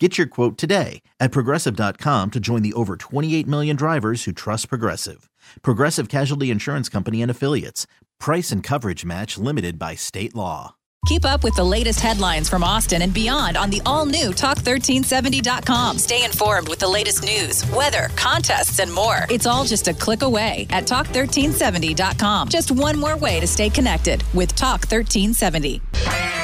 Get your quote today at progressive.com to join the over 28 million drivers who trust Progressive. Progressive Casualty Insurance Company and Affiliates. Price and coverage match limited by state law. Keep up with the latest headlines from Austin and beyond on the all new Talk1370.com. Stay informed with the latest news, weather, contests, and more. It's all just a click away at Talk1370.com. Just one more way to stay connected with Talk1370.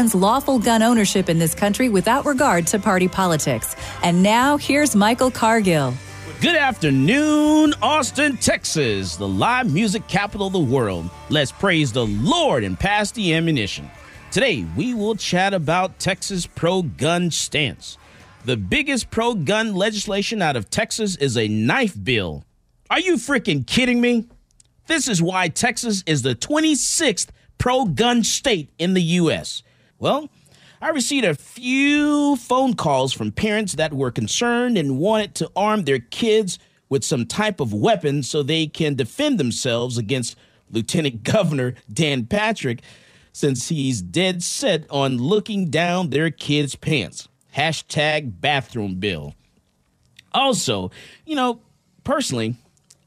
lawful gun ownership in this country without regard to party politics. And now, here's Michael Cargill. Good afternoon, Austin, Texas, the live music capital of the world. Let's praise the Lord and pass the ammunition. Today, we will chat about Texas pro gun stance. The biggest pro gun legislation out of Texas is a knife bill. Are you freaking kidding me? This is why Texas is the 26th pro gun state in the U.S. Well, I received a few phone calls from parents that were concerned and wanted to arm their kids with some type of weapon so they can defend themselves against Lieutenant Governor Dan Patrick since he's dead set on looking down their kids' pants. Hashtag bathroom bill. Also, you know, personally,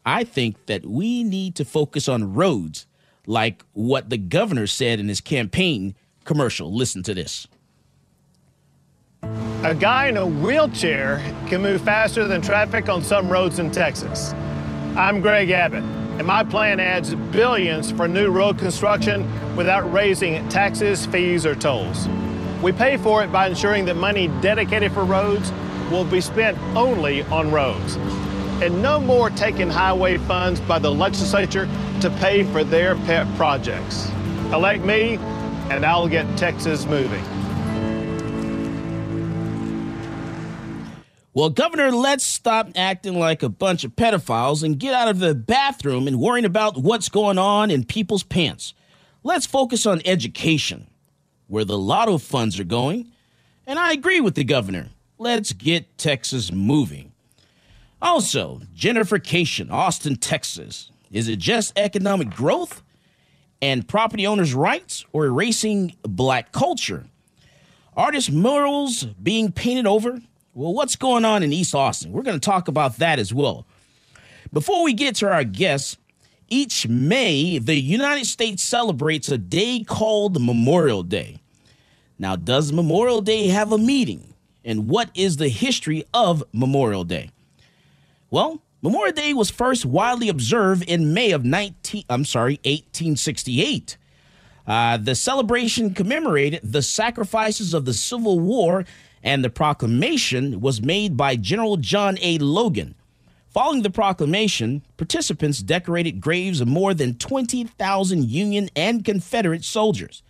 I think that we need to focus on roads like what the governor said in his campaign commercial. Listen to this. A guy in a wheelchair can move faster than traffic on some roads in Texas. I'm Greg Abbott, and my plan adds billions for new road construction without raising taxes, fees, or tolls. We pay for it by ensuring that money dedicated for roads will be spent only on roads. And no more taking highway funds by the legislature to pay for their pet projects. Elect me, and I'll get Texas moving. Well, Governor, let's stop acting like a bunch of pedophiles and get out of the bathroom and worrying about what's going on in people's pants. Let's focus on education, where the lotto funds are going. And I agree with the governor. Let's get Texas moving. Also, gentrification, Austin, Texas. Is it just economic growth and property owners' rights or erasing black culture? Artist murals being painted over? Well, what's going on in East Austin? We're going to talk about that as well. Before we get to our guests, each May, the United States celebrates a day called Memorial Day. Now, does Memorial Day have a meaning? And what is the history of Memorial Day? Well, Memorial Day was first widely observed in May of 19 I'm sorry, 1868. Uh, the celebration commemorated the sacrifices of the Civil War and the proclamation was made by General John A. Logan. Following the proclamation, participants decorated graves of more than 20,000 Union and Confederate soldiers.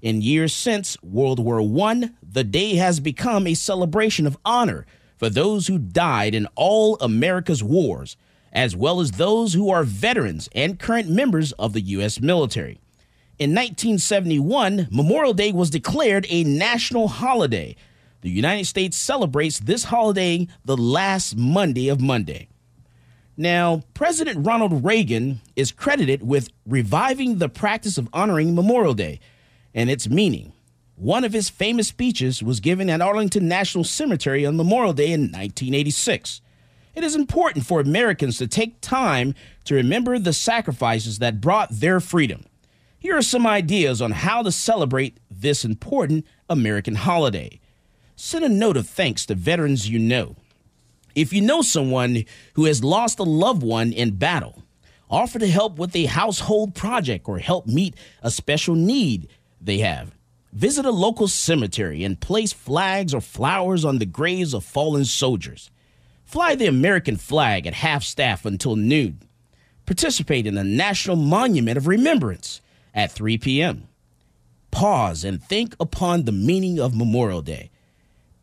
In years since World War I, the day has become a celebration of honor for those who died in all America's wars, as well as those who are veterans and current members of the U.S. military. In 1971, Memorial Day was declared a national holiday the United States celebrates this holiday the last Monday of Monday. Now, President Ronald Reagan is credited with reviving the practice of honoring Memorial Day and its meaning. One of his famous speeches was given at Arlington National Cemetery on Memorial Day in 1986. It is important for Americans to take time to remember the sacrifices that brought their freedom. Here are some ideas on how to celebrate this important American holiday. Send a note of thanks to veterans you know. If you know someone who has lost a loved one in battle, offer to help with a household project or help meet a special need they have. Visit a local cemetery and place flags or flowers on the graves of fallen soldiers. Fly the American flag at half staff until noon. Participate in the National Monument of Remembrance at 3 p.m. Pause and think upon the meaning of Memorial Day.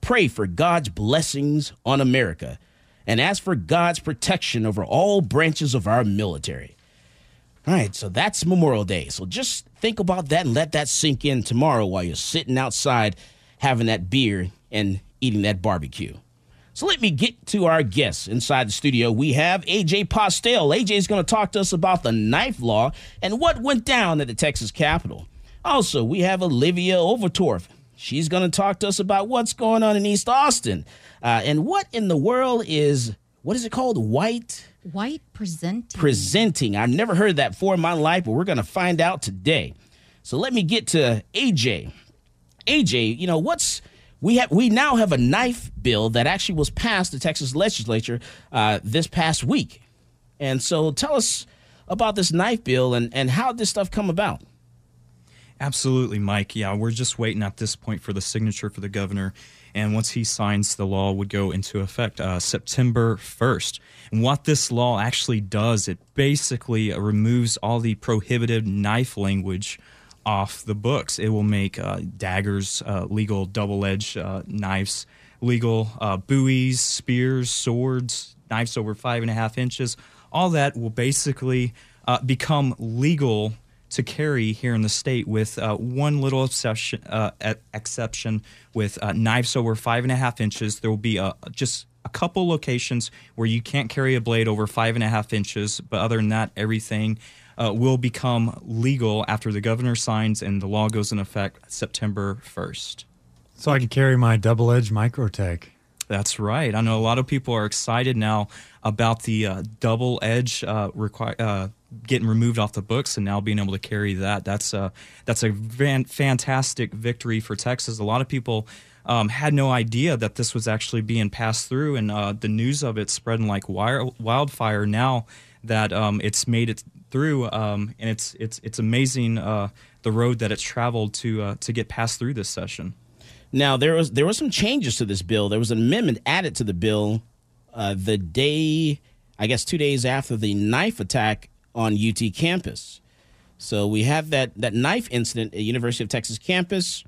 Pray for God's blessings on America and ask for God's protection over all branches of our military. All right, so that's Memorial Day. So just think about that and let that sink in tomorrow while you're sitting outside having that beer and eating that barbecue. So let me get to our guests inside the studio. We have AJ Postel. AJ is going to talk to us about the knife law and what went down at the Texas Capitol. Also, we have Olivia Overtorf. She's going to talk to us about what's going on in East Austin uh, and what in the world is what is it called? White White presenting. presenting. I've never heard that before in my life, but we're going to find out today. So let me get to AJ. AJ, you know what's we have we now have a knife bill that actually was passed the Texas legislature uh, this past week, and so tell us about this knife bill and and how this stuff come about. Absolutely, Mike. Yeah, we're just waiting at this point for the signature for the governor. And once he signs, the law would go into effect uh, September 1st. And what this law actually does, it basically uh, removes all the prohibitive knife language off the books. It will make uh, daggers, uh, legal double edged uh, knives, legal uh, Bowies, spears, swords, knives over five and a half inches. All that will basically become legal to carry here in the state, with uh, one little exception, uh, exception with uh, knives over five and a half inches. There will be a, just a couple locations where you can't carry a blade over five and a half inches, but other than that, everything uh, will become legal after the governor signs and the law goes in effect September 1st. So I can carry my double edged microtech. That's right. I know a lot of people are excited now about the uh, double edge uh, uh, getting removed off the books and now being able to carry that. That's a that's a van- fantastic victory for Texas. A lot of people um, had no idea that this was actually being passed through, and uh, the news of it spreading like wire- wildfire. Now that um, it's made it through, um, and it's it's it's amazing uh, the road that it's traveled to uh, to get passed through this session. Now there was there were some changes to this bill. There was an amendment added to the bill uh, the day, I guess, two days after the knife attack on UT campus. So we have that that knife incident at University of Texas campus.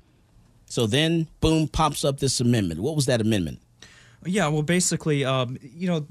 So then, boom, pops up this amendment. What was that amendment? Yeah, well, basically, um, you know,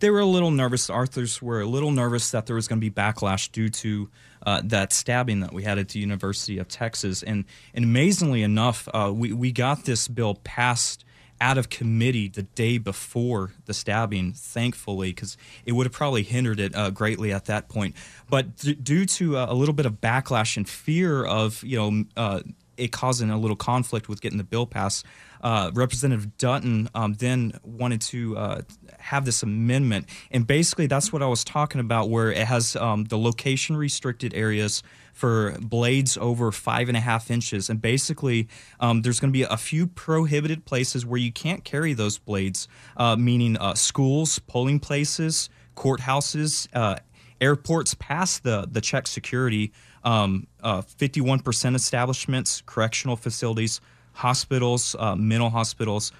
they were a little nervous. Arthurs were a little nervous that there was going to be backlash due to uh, that stabbing that we had at the University of Texas. And, and amazingly enough, uh, we, we got this bill passed out of committee the day before the stabbing, thankfully, because it would have probably hindered it uh, greatly at that point. But due to uh, a little bit of backlash and fear of, you know, uh, it causing a little conflict with getting the bill passed, uh, Representative Dutton um, then wanted to uh, have this amendment. And basically, that's what I was talking about, where it has um, the location restricted areas for blades over five and a half inches. And basically, um, there's going to be a few prohibited places where you can't carry those blades, uh, meaning uh, schools, polling places, courthouses, uh, airports past the, the check security, um, 51% uh, establishments, correctional facilities, hospitals, uh, mental hospitals,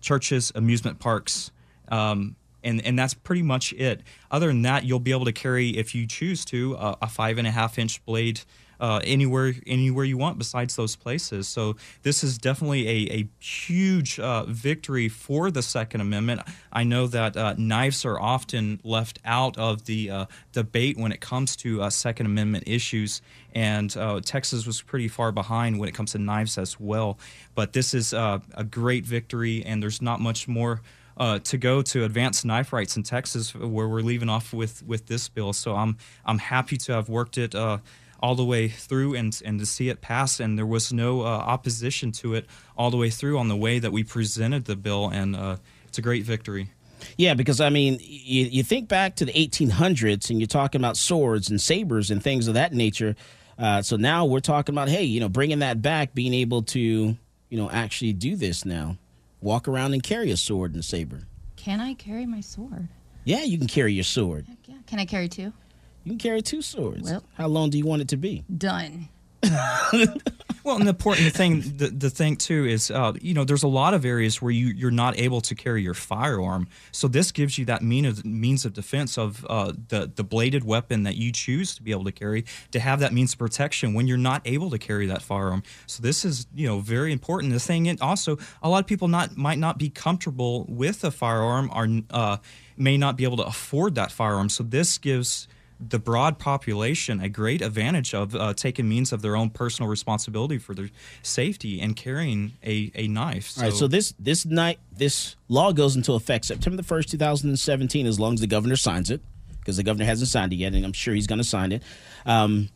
churches, amusement parks. Um, and and that's pretty much it. Other than that, you'll be able to carry, if you choose to, a five and a half inch blade uh, anywhere anywhere you want besides those places. So this is definitely a, a huge uh, victory for the Second Amendment. I know that uh, knives are often left out of the uh, debate when it comes to uh, Second Amendment issues, and uh, Texas was pretty far behind when it comes to knives as well. But this is a great victory, and there's not much more. Uh, to go to advance knife rights in Texas, where we're leaving off with with this bill. So I'm I'm happy to have worked it. Uh, all the way through and, and to see it pass. And there was no uh, opposition to it all the way through on the way that we presented the bill. And uh, it's a great victory. Yeah, because I mean, you, you think back to the 1800s and you're talking about swords and sabers and things of that nature. Uh, so now we're talking about, hey, you know, bringing that back, being able to, you know, actually do this now, walk around and carry a sword and saber. Can I carry my sword? Yeah, you can carry your sword. Heck yeah. Can I carry two? You can carry two swords. Well- How long do you want it to be? Done. Well, and the important thing, the, the thing too, is uh, you know there's a lot of areas where you you're not able to carry your firearm. So this gives you that mean of, means of defense of uh, the the bladed weapon that you choose to be able to carry to have that means of protection when you're not able to carry that firearm. So this is you know very important. The thing and also a lot of people not might not be comfortable with a firearm or uh, may not be able to afford that firearm. So this gives the broad population a great advantage of uh, taking means of their own personal responsibility for their safety and carrying a, a knife. All right, so this this night this law goes into effect September the first, two thousand and seventeen, as long as the governor signs it, because the governor hasn't signed it yet, and I'm sure he's going to sign it. Um,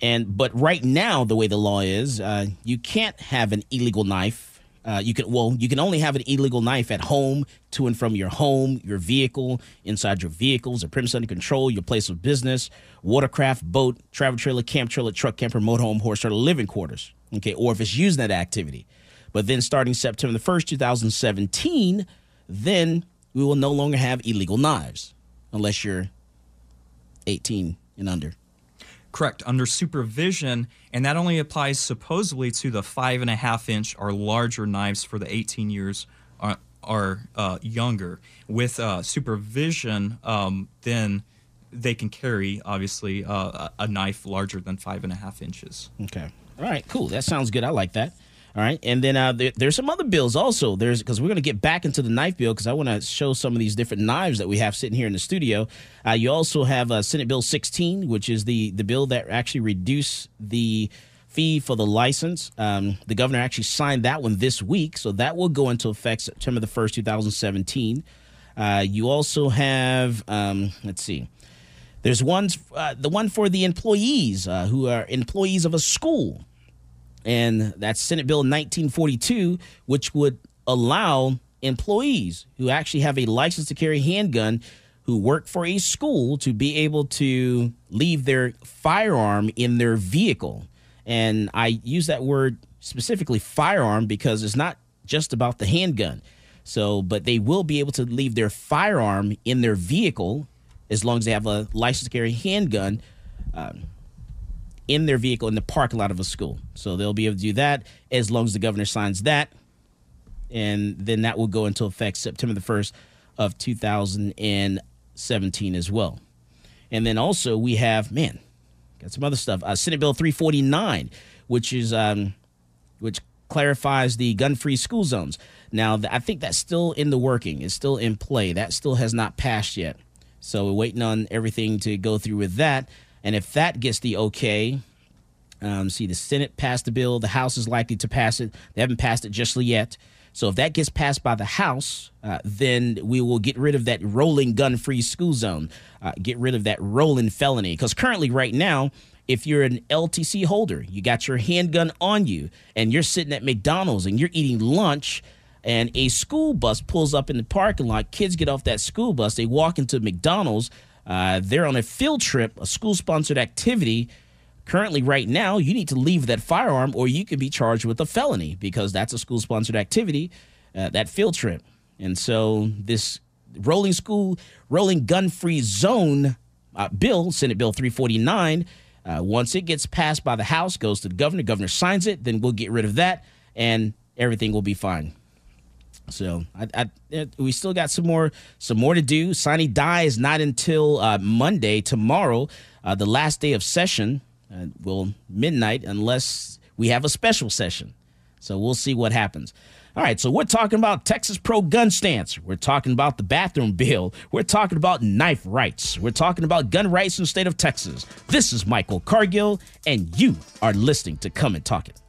and but right now, the way the law is, uh, you can't have an illegal knife. Uh, you can well, you can only have an illegal knife at home, to and from your home, your vehicle, inside your vehicles, a premise under control, your place of business, watercraft, boat, travel trailer, camp trailer, truck, camper, motorhome, horse, or living quarters. Okay, or if it's used in that activity. But then starting September the 1st, 2017, then we will no longer have illegal knives unless you're 18 and under. Correct, under supervision, and that only applies supposedly to the five and a half inch or larger knives for the 18 years or, or uh, younger. With uh, supervision, um, then they can carry, obviously, uh, a a knife larger than five and a half inches. Okay. All right, cool. That sounds good. I like that. All right. And then uh, there, there's some other bills also. There's because we're going to get back into the knife bill because I want to show some of these different knives that we have sitting here in the studio. Uh, you also have uh, Senate Bill 16, which is the, the bill that actually reduced the fee for the license. Um, the governor actually signed that one this week. So that will go into effect September the 1st, 2017. Uh, you also have, um, let's see. There's one, uh, the one for the employees uh, who are employees of a school, and that's Senate Bill 1942, which would allow employees who actually have a license to carry handgun who work for a school to be able to leave their firearm in their vehicle. And I use that word specifically firearm because it's not just about the handgun. So, but they will be able to leave their firearm in their vehicle as long as they have a license to carry handgun um, in their vehicle in the parking lot of a school. So they'll be able to do that as long as the governor signs that. And then that will go into effect September the 1st of 2017 as well. And then also we have, man, got some other stuff. Uh, Senate Bill 349, which is um, which clarifies the gun-free school zones. Now, I think that's still in the working. It's still in play. That still has not passed yet. So we're waiting on everything to go through with that. And if that gets the okay, um, see, the Senate passed the bill. The House is likely to pass it. They haven't passed it just yet. So if that gets passed by the House, uh, then we will get rid of that rolling gun-free school zone. Uh, get rid of that rolling felony. Because currently, right now, if you're an LTC holder, you got your handgun on you, and you're sitting at McDonald's and you're eating lunch, and a school bus pulls up in the parking lot. Kids get off that school bus, they walk into McDonald's. Uh, they're on a field trip, a school-sponsored activity. Currently right now you need to leave that firearm or you could be charged with a felony because that's a school sponsored activity uh, that field trip. And so this rolling school rolling gun free zone uh, bill senate bill 349 uh, once it gets passed by the house goes to the governor governor signs it then we'll get rid of that and everything will be fine so I, I, we still got some more some more to do. Sine die is not until uh, Monday tomorrow, uh, the last day of session. Uh, will midnight unless we have a special session. So we'll see what happens. All right, so we're talking about Texas pro gun stance. We're talking about the bathroom bill. We're talking about knife rights. We're talking about gun rights in the state of Texas. This is Michael Cargill, and you are listening to Come and Talk It.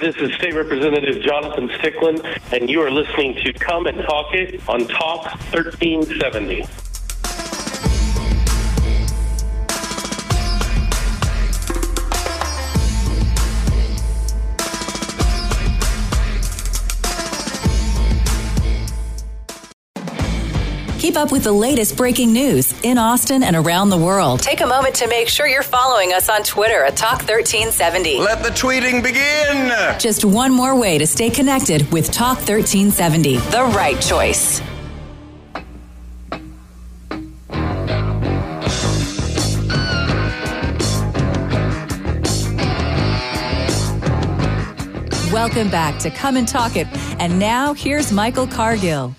This is State Representative Jonathan Stickland, and you are listening to Come and Talk It on Talk 1370. Keep up with the latest breaking news in Austin and around the world. Take a moment to make sure you're following us on Twitter at Talk1370. Let the tweeting begin. Just one more way to stay connected with Talk1370, the right choice. Welcome back to Come and Talk It. And now here's Michael Cargill.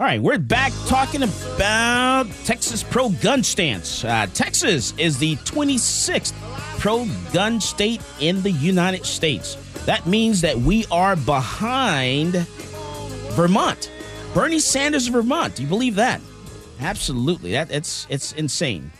All right, we're back talking about Texas pro gun stance. Uh, Texas is the 26th pro gun state in the United States. That means that we are behind Vermont. Bernie Sanders Vermont. Do you believe that? Absolutely. That it's it's insane.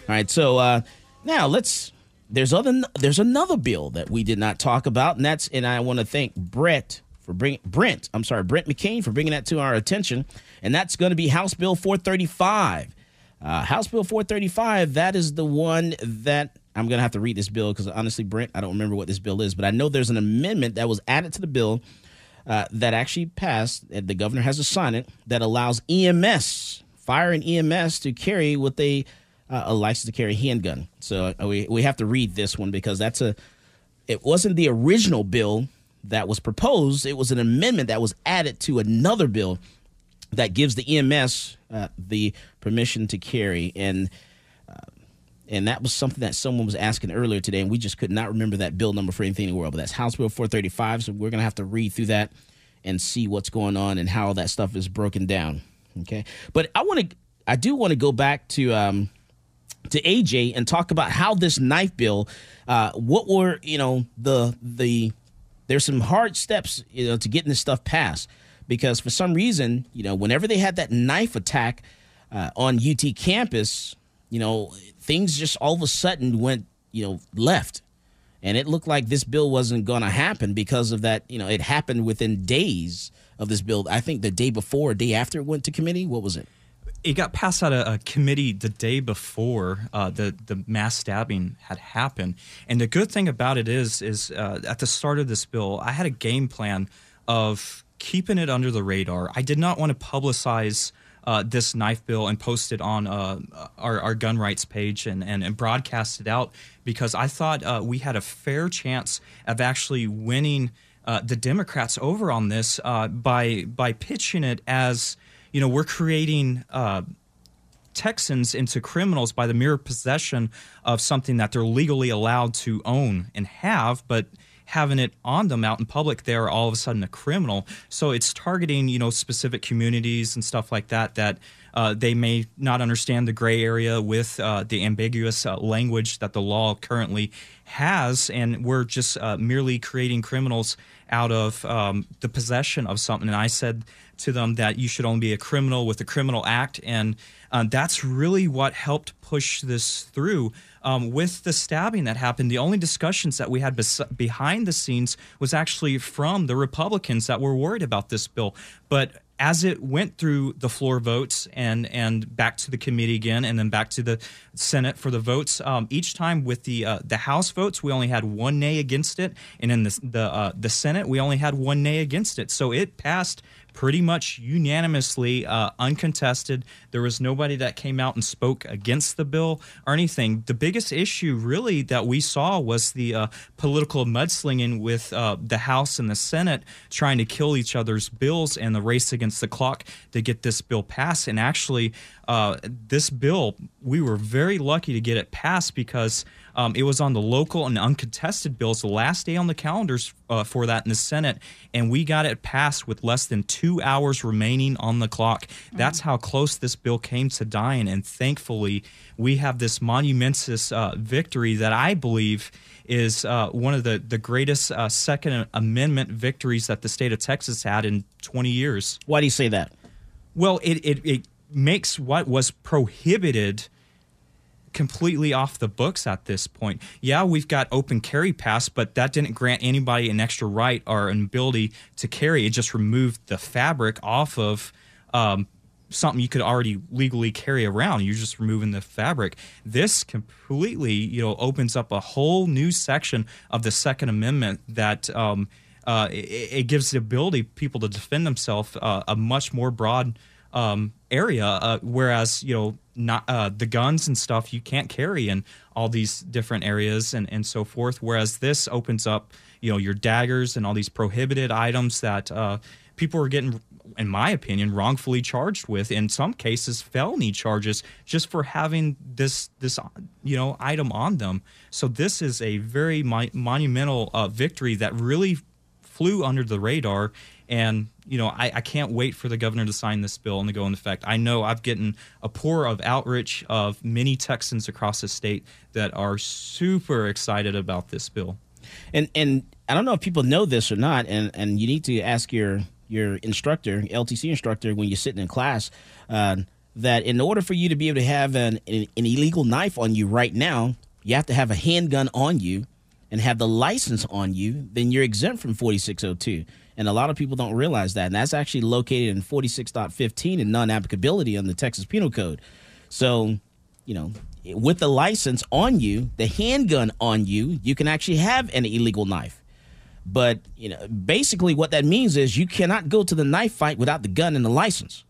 All right, so uh, now let's. There's other. There's another bill that we did not talk about, and that's. And I want to thank Brett for bringing Brent. I'm sorry, Brent McCain for bringing that to our attention, and that's going to be House Bill 435. Uh, House Bill 435. That is the one that I'm going to have to read this bill because honestly, Brent, I don't remember what this bill is, but I know there's an amendment that was added to the bill uh, that actually passed. The governor has to sign it that allows EMS, fire and EMS, to carry what they uh, a license to carry handgun. So uh, we we have to read this one because that's a. It wasn't the original bill that was proposed. It was an amendment that was added to another bill that gives the EMS uh, the permission to carry and. Uh, and that was something that someone was asking earlier today, and we just could not remember that bill number for anything in the world. But that's House Bill 435. So we're going to have to read through that and see what's going on and how that stuff is broken down. Okay. But I want to, I do want to go back to, um, to AJ and talk about how this knife bill, uh, what were, you know, the, the, there's some hard steps, you know, to getting this stuff passed because for some reason, you know, whenever they had that knife attack uh, on UT campus, you know, things just all of a sudden went, you know, left. And it looked like this bill wasn't going to happen because of that. You know, it happened within days of this bill. I think the day before, day after it went to committee. What was it? It got passed out of a committee the day before uh, the the mass stabbing had happened. And the good thing about it is, is uh, at the start of this bill, I had a game plan of keeping it under the radar. I did not want to publicize uh, this knife bill and post it on uh, our, our, gun rights page and, and, and, broadcast it out because I thought uh, we had a fair chance of actually winning uh, the Democrats over on this by by pitching it as you know we're creating. Uh, Texans into criminals by the mere possession of something that they're legally allowed to own and have, but having it on them out in public, they're all of a sudden a criminal. So it's targeting, you know, specific communities and stuff like that that uh, they may not understand the gray area with uh, the ambiguous uh, language that the law currently has, and we're just uh, merely creating criminals out of um, the possession of something. And I said to them that you should only be a criminal with a criminal act, and uh, that's really what helped push this through um, with the stabbing that happened, the only discussions that we had bes- behind the scenes was actually from the Republicans that were worried about this bill. But as it went through the floor votes and and back to the committee again, and then back to the Senate for the votes, um, each time with the uh, the House votes, we only had one nay against it, and in the the uh, the Senate, we only had one nay against it. So it passed pretty much unanimously, uh, uncontested. There was nobody that came out and spoke against the bill or anything. The biggest issue, really, that we saw was the uh, political mudslinging with uh, the House and the Senate trying to kill each other's bills and the race against the clock to get this bill passed. And actually, uh, this bill, we were very lucky to get it passed because um, it was on the local and uncontested bills, the last day on the calendars uh, for that in the Senate, and we got it passed with less than two hours remaining on the clock. That's how close this bill came to dying, and thankfully, we have this monumentous uh, victory that I believe is uh, one of the, the greatest uh, Second Amendment victories that the state of Texas had in 20 years. Why do you say that? Well, it, it, it makes what was prohibited completely off the books at this point. Yeah, we've got open carry pass, but that didn't grant anybody an extra right or an ability to carry. It just removed the fabric off of um, something you could already legally carry around. You're just removing the fabric. This completely, you know, opens up a whole new section of the Second Amendment that. Um, uh, it, it, gives the ability people to defend themselves uh, a much more broad um, area. Uh, whereas you know not uh, the guns and stuff you can't carry in all these different areas and and so forth. Whereas this opens up you know your daggers and all these prohibited items that uh, people are getting. In my opinion, wrongfully charged with, in some cases, felony charges just for having this this you know item on them. So this is a very mo- monumental uh, victory that really flew under the radar. And you know, I, I can't wait for the governor to sign this bill and to go into effect. I know I've gotten a pour of outreach of many Texans across the state that are super excited about this bill. And and I don't know if people know this or not, and and you need to ask your your instructor, LTC instructor, when you're sitting in class, uh, that in order for you to be able to have an, an an illegal knife on you right now, you have to have a handgun on you and have the license on you. Then you're exempt from 4602. And a lot of people don't realize that. And that's actually located in 46.15 in non applicability on the Texas Penal Code. So, you know, with the license on you, the handgun on you, you can actually have an illegal knife. But, you know, basically what that means is you cannot go to the knife fight without the gun and the license.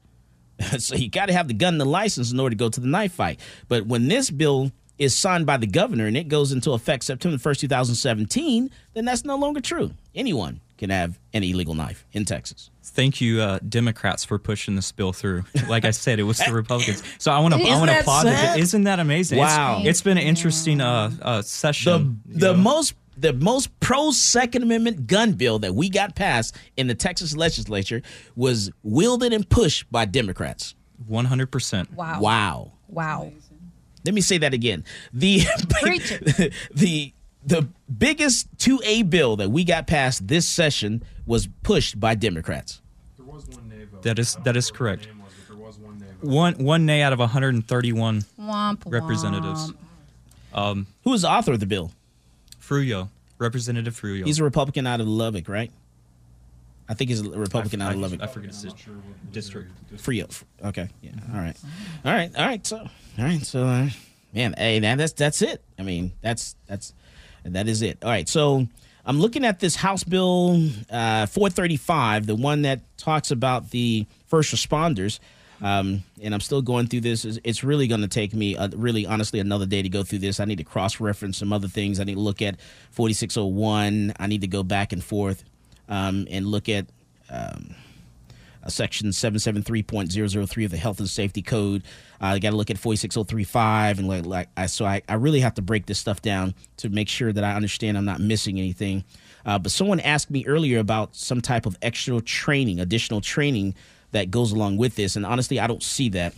so you got to have the gun and the license in order to go to the knife fight. But when this bill is signed by the governor and it goes into effect September 1st, 2017, then that's no longer true. Anyone can have an illegal knife in Texas. Thank you, uh, Democrats, for pushing this bill through. Like I said, it was the Republicans. So I want to I want to applaud sad? it. Isn't that amazing? It's- Wow. it's been an interesting uh, uh, The session. you the most the most pro Second Amendment gun bill that we got passed in the Texas legislature was wielded and pushed by Democrats. One hundred percent. Wow. Wow. Wow. Let me say that again. The the the biggest 2A bill that we got passed this session was pushed by Democrats. That is that is correct. Was, One nay one one nay out of 131 Womp, representatives. womp. Who was the author of the bill? Frullo, Representative Frullo. He's a Republican out of Lubbock, right? I think he's a Republican out of Lubbock. I forget his district. Free Okay. Yeah. All right. All right. All right. So, all right. So, uh, man, hey, man, that's that's it. I mean, that's that's that is it. All right. So, I'm looking at this House Bill uh, 435, the one that talks about the first responders. Um, and I'm still going through this. It's- It's really going to take me, uh, really, honestly, another day to go through this. I need to cross reference some other things. I need to look at 4601. I need to go back and forth um, and look at um, uh, section 773.003 of the health and safety code. I got to look at 46035 and like, like I, so I, I really have to break this stuff down to make sure that i understand i'm not missing anything. Uh, but someone asked me earlier about some type of extra training additional training that goes along with this and honestly i don't see that.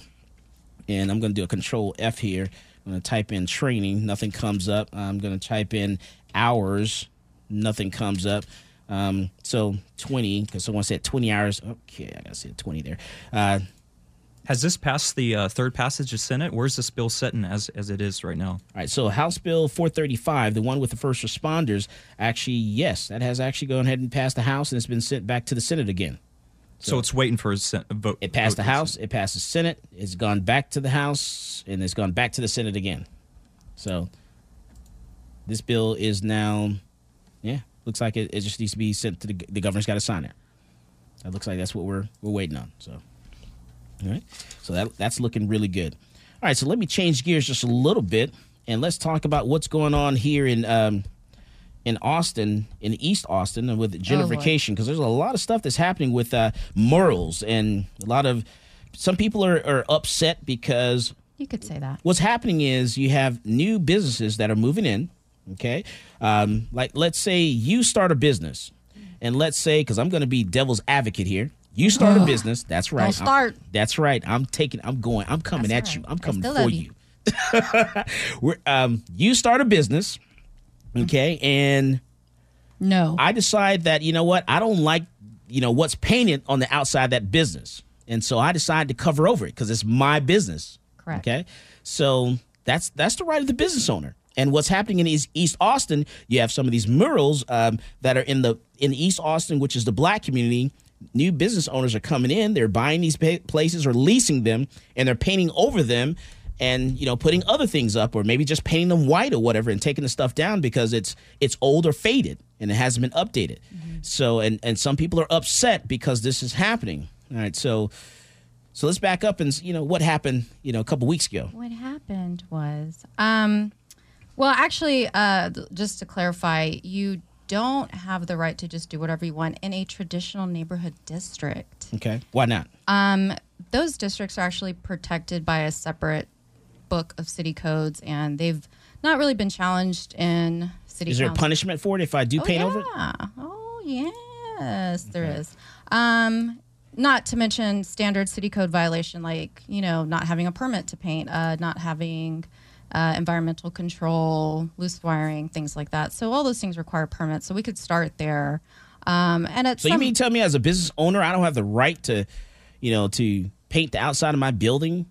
And i'm going to do a control f here. I'm going to type in training nothing comes up. I'm going to type in hours nothing comes up um, so 20 because someone said 20 hours okay i gotta say 20 there uh, Has this passed the uh, third passage of Senate? Where's this bill sitting as as it is right now? all right so house bill 435 the one with the first responders actually yes that has actually gone ahead and passed the house and it's been sent back to the senate again So, it's waiting for a, sen- a vote. it passed vote the house it passed the senate it's gone back to the house and it's gone back to the senate again so this bill is now yeah looks like it, it just needs to be sent to the, the governor's got to sign it that looks like that's what we're we're waiting on so all right so that that's looking really good all right so let me change gears just a little bit and let's talk about what's going on here in um in Austin, in East Austin, and with gentrification, because there's a lot of stuff that's happening with uh, murals, and a lot of some people are, are upset because You could say that. what's happening is you have new businesses that are moving in. Okay, um, like let's say you start a business, and let's say because I'm going to be devil's advocate here. You start a business. That's right. I'm- start. that's right. I'm taking. I'm going. I'm coming That's at all you. I'm coming for you. you. Um, you start a business. Okay, and No. I decide that you know what I don't like you know what's painted on the outside of that business, and so I decide to cover over it because it's my business. Correct. Okay, so that's that's the right of the business owner. And what's happening in East, East Austin, you have some of these murals um, that are in the in East Austin, which is the black community. New business owners are coming in; they're buying these places or leasing them, and they're painting over them and you know putting other things up or maybe just painting them white or whatever and taking the stuff down because it's it's old or faded and it hasn't been updated. So and and some people are upset because this is happening. All right so so let's back up and you know what happened you know a couple weeks ago. What happened was, um, well, actually, uh, just to clarify, you don't have the right to just do whatever you want in a traditional neighborhood district. okay why not Um, those districts are actually protected by a separate book of city codes, and they've not really been challenged in city. is there a council. punishment for it if i do Oh, paint yeah. over it Oh yeah, Yes, there is. Um, not to mention standard city code violation like you know not having a permit to paint, uh, not having uh, environmental control, loose wiring, things like that. So all those things require permits. So we could start there. Um, and at So some, you mean tell me as a business owner, I don't have the right to, you know, to paint the outside of my building?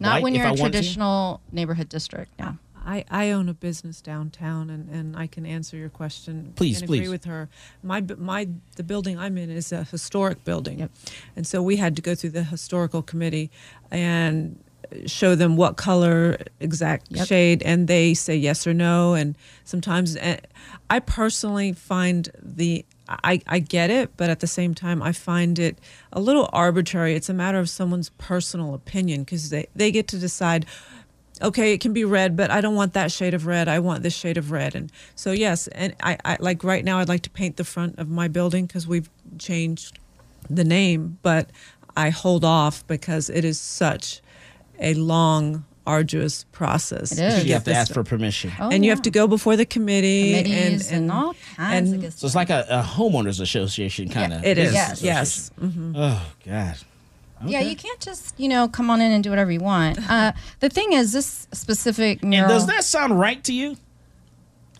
not white when you're I in to? traditional neighborhood district. Yeah. I, I own a business downtown, and, and I can answer your question. Please, and please. agree with her. My my the building I'm in is a historic building, Yep. and so we had to go through the historical committee and show them what color exact Yep. shade, and they say yes or no. And sometimes eh, I personally find the I, I get it, but at the same time, I find it a little arbitrary. It's a matter of someone's personal opinion because they, they get to decide okay, it can be red, but I don't want that shade of red. I want this shade of red. And so, yes, and I, I like right now, I'd like to paint the front of my building because we've changed the name, but I hold off because it is such a long, arduous process. It is. You have to this ask for permission. Oh, and you yeah. have to go before the committee committees and, all kinds of and- good So it's like a, a homeowners association kind of. It is, Yes. yes. Mhm. Oh God. Yeah, you can't just you know come on in and do whatever you want. Uh, the thing is, this specific And does that sound right to you?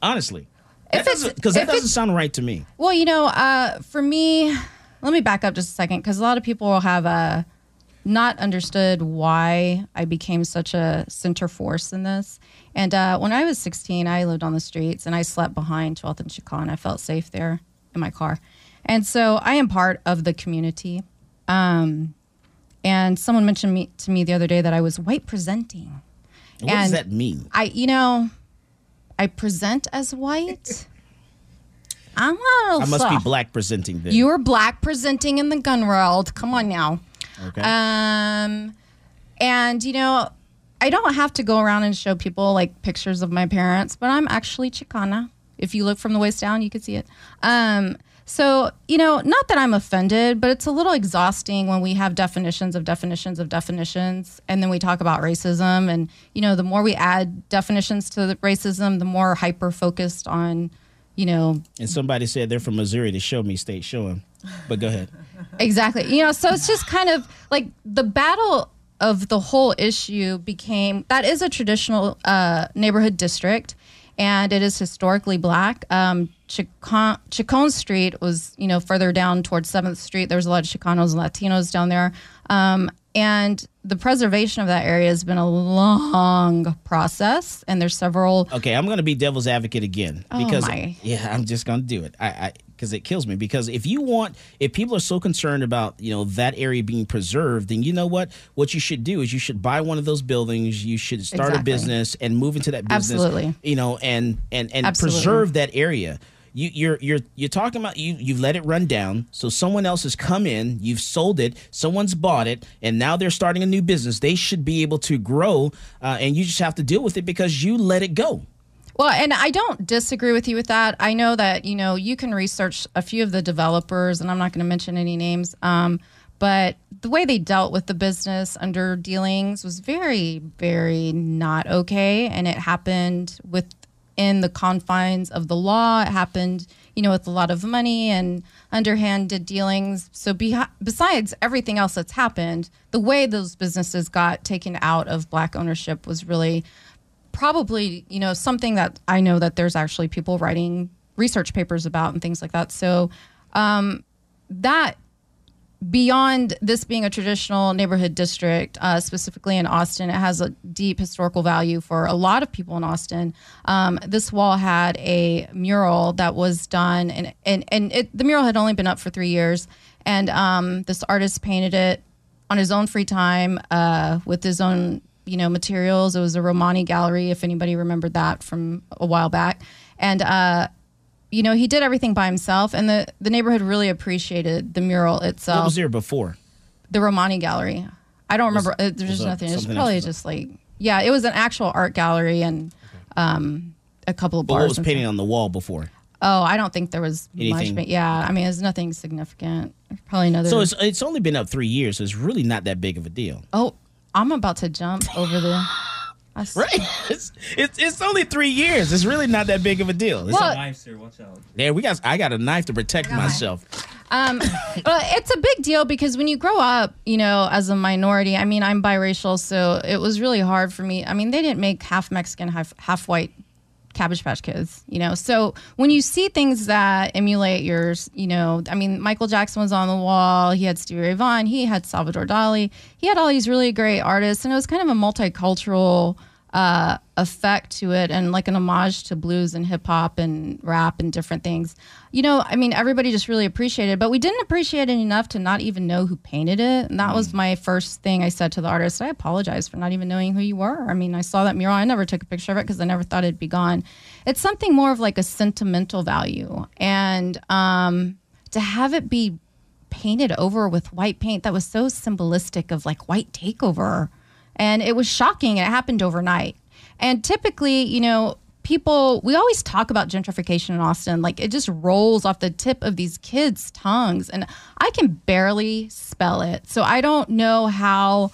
Honestly, If it's- because that if doesn't sound right to me. Well, you know, uh, for me, let me back up just a second because a lot of people will have uh, not understood why I became such a center force in this. And uh, when I was 16, I lived on the streets and I slept behind 12th and Chicon. I felt safe there in my car. And so I am part of the community. Um, and someone mentioned me, to me the other day that I was white presenting. What does And that mean? I, you know, I present as white. I'm a I must be black presenting then. You're black presenting in the gun world. Come on now. Okay. Um, and you know, I don't have to go around and show people like pictures of my parents, but I'm actually Chicana. If you look from the waist down, you can see it. Um, so you know, not that I'm offended, but it's a little exhausting when we have definitions of definitions of definitions, and then we talk about racism. And you know, the more we add definitions to racism, the more hyper focused on, you know, and somebody said they're from Missouri to show me state showing. But go ahead. Exactly. You know, so it's just kind of like the battle of the whole issue became that is a traditional uh, neighborhood district and it is historically black. Um, Chicon, Chicon Street was, you know, further down towards 7th Street. There was a lot of Chicanos and Latinos down there. Um, and the preservation of that area has been a long process. And there's several Okay, I'm going to be devil's advocate again Oh, because my. yeah, I'm just going to do it. I, I because it kills me because if you want if people are so concerned about you know that area being preserved then you know what what you should do is you should buy one of those buildings you should start a business and move into that business Absolutely. you know and and and Absolutely. preserve that area you, you're you're you're talking about you you've let it run down so someone else has come in you've sold it someone's bought it and now they're starting a new business they should be able to grow uh, and you just have to deal with it because you let it go Well, and I don't disagree with you with that. I know that you know you can research a few of the developers, and I'm not going to mention any names. Um, but the way they dealt with the business under dealings was very, very not okay, and it happened within the confines of the law. It happened, you know, with a lot of money and underhanded dealings. So, behi- besides everything else that's happened, the way those businesses got taken out of black ownership was really probably you know something that I know that there's actually people writing research papers about and things like that. So um, that beyond this being a traditional neighborhood district, uh, specifically in Austin, it has a deep historical value for a lot of people in Austin. Um, this wall had a mural that was done, and and and it, the mural had only been up for three years, and um, this artist painted it on his own free time uh, with his own you know materials. It was a Romani gallery, if anybody remembered that from a while back, and. Uh, you know, he did everything by himself, and the, the neighborhood really appreciated the mural itself what was there before the Romani Gallery. I don't remember. uh, there's nothing. It's probably just like yeah, it was an actual art gallery and um, a couple of but bars. what was painting stuff. on the wall before Oh, I don't think there was Anything? much. But yeah, I mean, it's nothing significant. Probably another. so it's it's only been up three years so it's really not that big of a deal oh, I'm about to jump over the. I s- right it's, it's it's only three years it's really not that big of a deal It's Well- Knives here, watch out. There we got. I got a knife to protect myself. Um, well, it's a big deal because when you grow up, you know, as a minority, I mean, I'm biracial, so it was really hard for me. I mean, they didn't make half Mexican, half, half white Cabbage Patch Kids, you know. So when you see things that emulate yours, you know, I mean, Michael Jackson was on the wall. He had Stevie Ray Vaughan. He had Salvador Dali. He had all these really great artists, and it was kind of a multicultural uh, effect to it and like an homage to blues and hip hop and rap and different things. You know, I mean, everybody just really appreciated it, but we didn't appreciate it enough to not even know who painted it. And that was my first thing I said to the artist. I apologize for not even knowing who you were. I mean, I saw that mural. I never took a picture of it because I never thought it'd be gone. It's something more of like a sentimental value. And um, to have it be painted over with white paint that was so symbolistic of like white takeover and it was shocking. It happened overnight. And typically, you know, people, we always talk about gentrification in Austin. Like it just rolls off the tip of these kids' tongues. And I can barely spell it. So I don't know how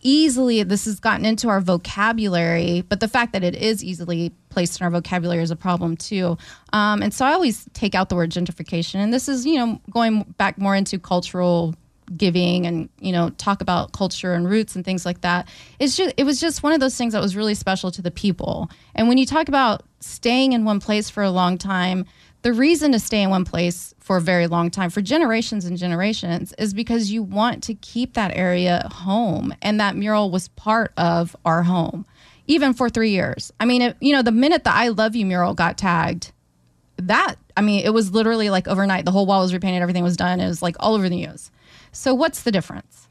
easily this has gotten into our vocabulary, but the fact that it is easily placed in our vocabulary is a problem too. Um, and so I always take out the word gentrification. And this is, you know, going back more into cultural giving and you know talk about culture and roots and things like that. It's just it was just one of those things that was really special to the people. And when you talk about staying in one place for a long time the reason to stay in one place for a very long time for generations and generations is because you want to keep that area home. And that mural was part of our home even for 3 years. I mean it, you know the minute the i love you mural got tagged that i mean it was literally like overnight the whole wall was repainted everything was done it was like all over the news so, what's the difference?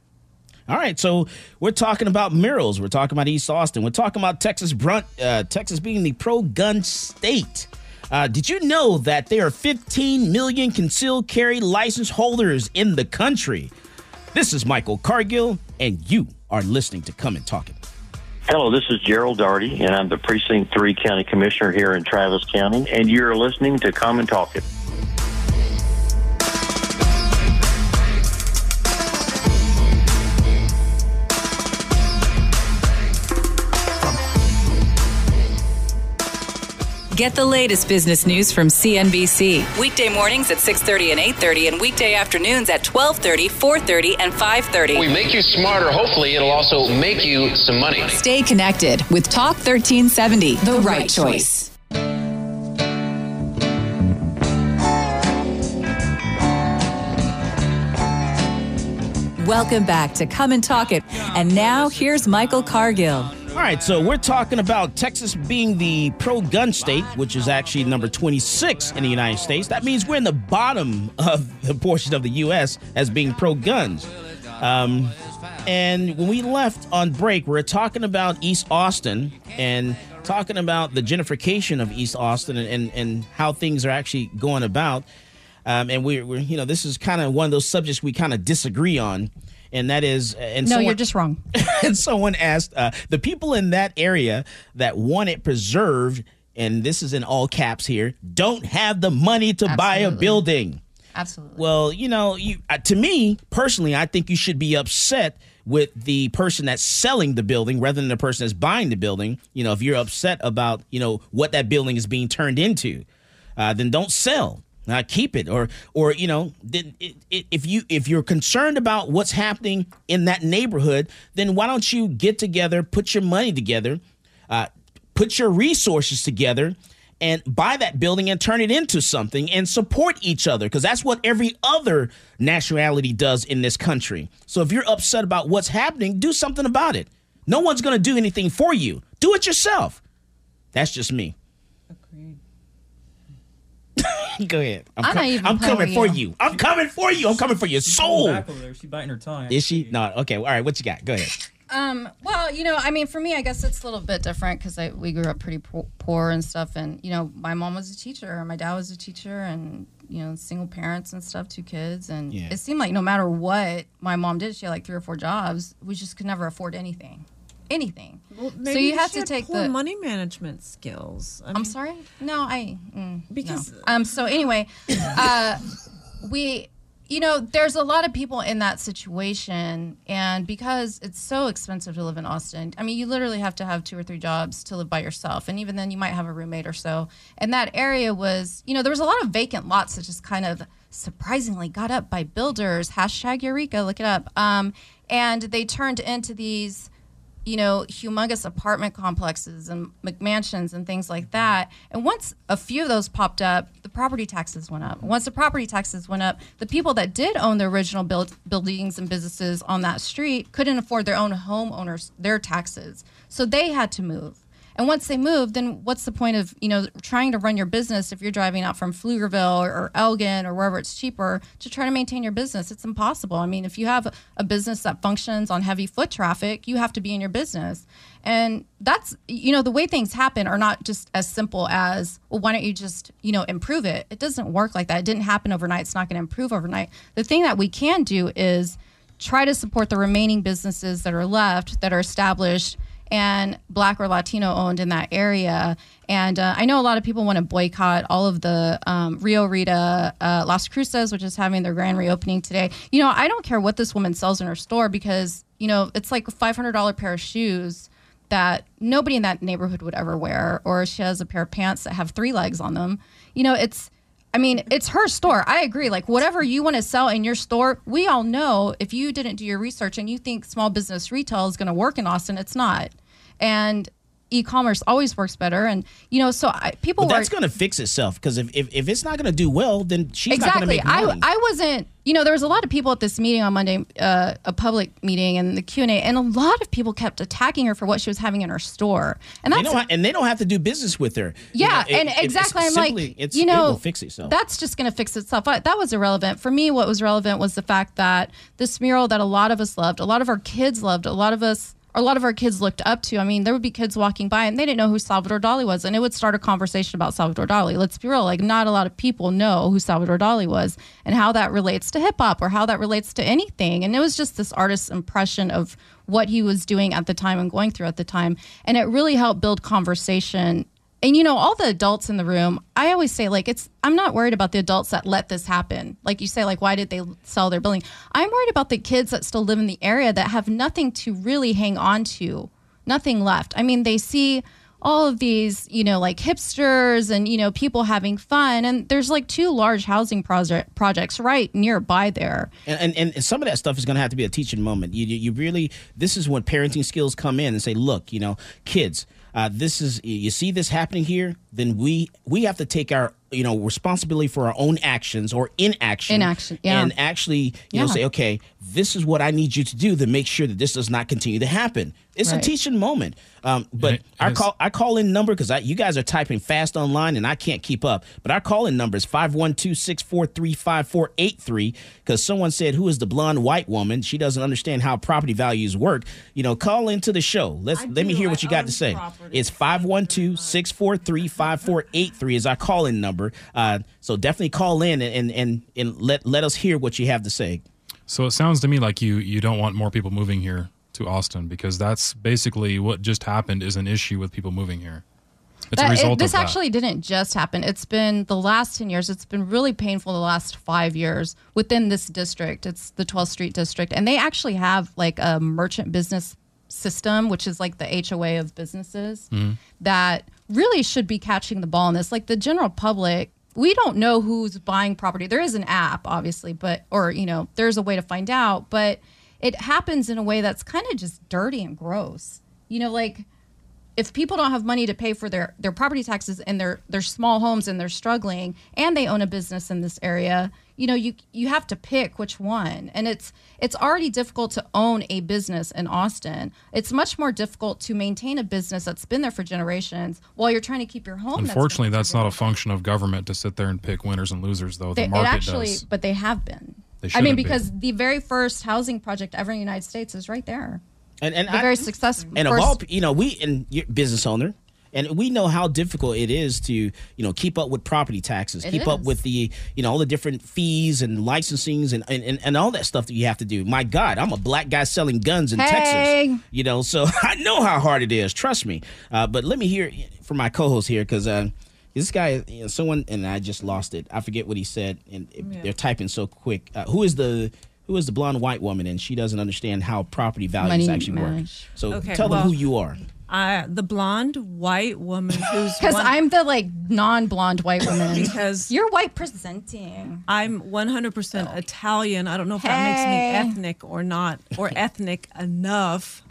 All right, so we're talking about murals. We're talking about East Austin. We're talking about Texas brunt, uh, Texas being the pro-gun state. Uh, did you know that there are 15 million concealed carry license holders in the country? This is Michael Cargill, and you are listening to Come and Talk It. Hello, this is Gerald Daugherty, and I'm the Precinct 3 County Commissioner here in Travis County, and you're listening to Come and Talk It. Get the latest business news from CNBC. Weekday mornings at 6:30 and 8:30 and weekday afternoons at 12:30, 4:30 and 5:30. We make you smarter. Hopefully, it'll also make you some money. Stay connected with Talk 1370, the, the right, right, choice. Welcome back to Come and Talk It. And now here's Michael Cargill. All right, so we're talking about Texas being the pro gun state, which is actually number 26 in the United States. That means we're in the bottom of the portion of the U.S. as being pro guns. Um, and when we left on break, we are talking about East Austin and talking about the gentrification of East Austin and, and, and how things are actually going about. Um, and we're, we're, you know, this is kind of one of those subjects we kind of disagree on and that is and no, someone, you're just wrong. and someone asked uh, the people in that area that want it preserved, and this is in all caps here, don't have the money to Absolutely. buy a building. Absolutely. Well, you know, you uh, to me personally, I think you should be upset with the person that's selling the building rather than the person that's buying the building. You know, if you're upset about you know what that building is being turned into, uh, then don't sell uh, keep it or or you know if you if you're concerned about what's happening in that neighborhood then why don't you get together put your money together uh, put your resources together and buy that building and turn it into something and support each other because that's what every other nationality does in this country. So if you're upset about what's happening do something about it. No one's going to do anything for you. Do it yourself. That's just me Go ahead. I'm, I'm, com- I'm coming for you. you. I'm coming for you. I'm coming for your soul. Back over there. She biting her tongue. Is she? No. Okay. All right. What you got? Go ahead. Um, well, you know, I mean, for me, I guess it's a little bit different because we grew up pretty poor and stuff. And, you know, my mom was a teacher, my dad was a teacher, and, you know, single parents and stuff, two kids. And yeah. it seemed like no matter what my mom did, she had like three or four jobs, we just could never afford anything anything. Well, so you have to take the money management skills. I am sorry. No, I mm, because no. um. So anyway, uh, we you know there's a lot of people in that situation, and because it's so expensive to live in Austin, I mean you literally have to have two or three jobs to live by yourself, and even then you might have a roommate or so. And that area was you know there was a lot of vacant lots that just kind of surprisingly got up by builders. Hashtag Eureka, look it up. Um, and they turned into these you know, humongous apartment complexes and McMansions and things like that. And once a few of those popped up, the property taxes went up. Once the property taxes went up, the people that did own the original build, buildings and businesses on that street couldn't afford their own homeowners their taxes. So they had to move. And once they move, then what's the point of you know trying to run your business if you're driving out from Pflugerville or, or Elgin or wherever it's cheaper to try to maintain your business? It's impossible. I mean, if you have a business that functions on heavy foot traffic, you have to be in your business. And that's you know the way things happen are not just as simple as well. Why don't you just you know improve it? It doesn't work like that. It didn't happen overnight. It's not going to improve overnight. The thing that we can do is try to support the remaining businesses that are left that are established and black or Latino owned in that area. And uh, I know a lot of people want to boycott all of the um, Rio Rita uh, Las Cruces, which is having their grand reopening today. You know, I don't care what this woman sells in her store because, you know, it's like a $500 pair of shoes that nobody in that neighborhood would ever wear, or she has a pair of pants that have three legs on them. You know, it's, I mean, it's her store. I agree. Like, whatever you want to sell in your store, we all know if you didn't do your research and you think small business retail is going to work in Austin, it's not. And e-commerce always works better and you know so I, people but that's going to fix itself because if, if, if it's not going to do well then she's exactly. not going to make money. I, I wasn't you know there was a lot of people at this meeting on monday uh, a public meeting and the q&a and a lot of people kept attacking her for what she was having in her store and they that's don't ha- and they don't have to do business with her yeah, You know, it- and exactly. it's I'm simply- like, you know, it fix itself That's just going to fix itself. I, that was irrelevant for me. What was relevant was the fact that this mural that a lot of us loved, a lot of our kids loved, a lot of us. A lot of our kids looked up to. I mean, there would be kids walking by and they didn't know who Salvador Dali was, and it would start a conversation about Salvador Dali. Let's be real; like, not a lot of people know who Salvador Dali was and how that relates to hip hop or how that relates to anything. And it was just this artist's impression of what he was doing at the time and going through at the time, and it really helped build conversation and you know all the adults in the room i always say like it's i'm not worried about the adults that let this happen. Like you say like why did they sell their building? I'm worried about the kids that still live in the area that have nothing to really hang on to nothing left. I mean they see all of these you know like hipsters and you know people having fun. And there's like two large housing project projects right nearby there. And, and and some of that stuff is going to have to be a teaching moment. You, you you really this is when parenting skills come in and say, look, you know, kids, uh, this is you see this happening here, then we we have to take our you know responsibility for our own actions or inaction, Inaction, yeah. and actually you know say, okay, this is what I need you to do to make sure that this does not continue to happen. It's a teaching moment. Um, but it our is- call our call in number because you guys are typing fast online and I can't keep up. But our call in number is 512-643-5483 because someone said who is the blonde white woman? She doesn't understand how property values work. You know, call into the show. Let's let me hear what I you got to say. property. It's 512-643-5483 is our call in number. Uh, so definitely call in and, and and and let let us hear what you have to say. So it sounds to me like you you don't want more people moving here to Austin because that's basically what just happened is an issue with people moving here. It's a That- it- result this of that. actually didn't just happen. It's been the last 10 years. It's been really painful the last five years within this district. It's the 12th Street district. And they actually have like a merchant business system, which is like the HOA of businesses, that really should be catching the ball in this. Like the general public, we don't know who's buying property. There is an app, obviously, but, or, you know, there's a way to find out, but it happens in a way that's kind of just dirty and gross. You know, like, if people don't have money to pay for their, their property taxes and their their small homes and they're struggling and they own a business in this area, you know, you you have to pick which one. And it's it's already difficult to own a business in Austin. It's much more difficult to maintain a business that's been there for generations while you're trying to keep your home. Unfortunately, there that's not a function of government to sit there and pick winners and losers, though. they, the market it actually, does. but they have been. They I mean, have been. because the very first housing project ever in the United States is right there. And and The I- very successful. and of all you know we and you're business owner and we know how difficult it is to you know keep up with property taxes It keep up with the you know all the different fees and licensings and, and, and, and all that stuff that you have to do. My god i'm a black guy selling guns in Hey. texas you know so i know how hard it is trust me. Uh, but let me hear from my co-host here because uh, this guy you know, someone and i just lost it. I forget what he said and it- they're typing so quick. Uh, who is the who is the blonde white woman and she doesn't understand how property values Money actually work. so Okay, tell well- them who you are I, the blonde white woman who's Because one- I'm the like non-blonde white woman. because you're white presenting. I'm 100% Italian. I don't know if that makes me ethnic or not, or ethnic enough.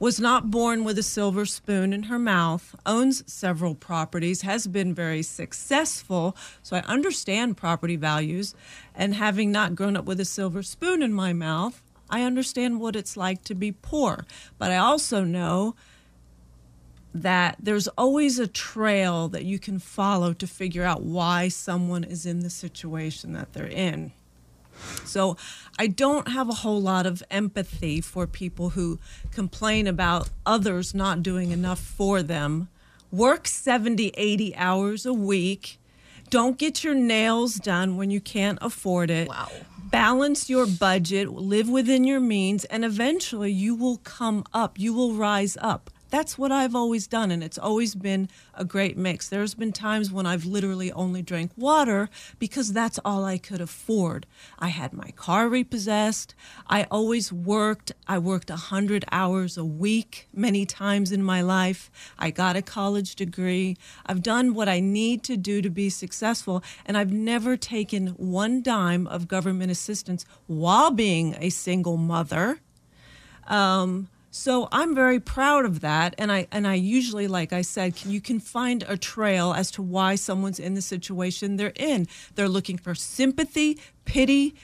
Was not born with a silver spoon in her mouth, owns several properties, has been very successful. So I understand property values. And having not grown up with a silver spoon in my mouth, I understand what it's like to be poor. But I also know that there's always a trail that you can follow to figure out why someone is in the situation that they're in. So I don't have a whole lot of empathy for people who complain about others not doing enough for them. Work 70, 80 hours a week. Don't get your nails done when you can't afford it. Wow. Balance your budget, live within your means, and eventually you will come up. You will rise up. That's what I've always done, and it's always been a great mix. There's been times when I've literally only drank water because that's all I could afford. I had my car repossessed. I always worked. I worked 100 hours a week many times in my life. I got a college degree. I've done what I need to do to be successful, and I've never taken one dime of government assistance while being a single mother. Um, so I'm very proud of that, and I and I usually, like I said, can, you can find a trail as to why someone's in the situation they're in. They're looking for sympathy, pity.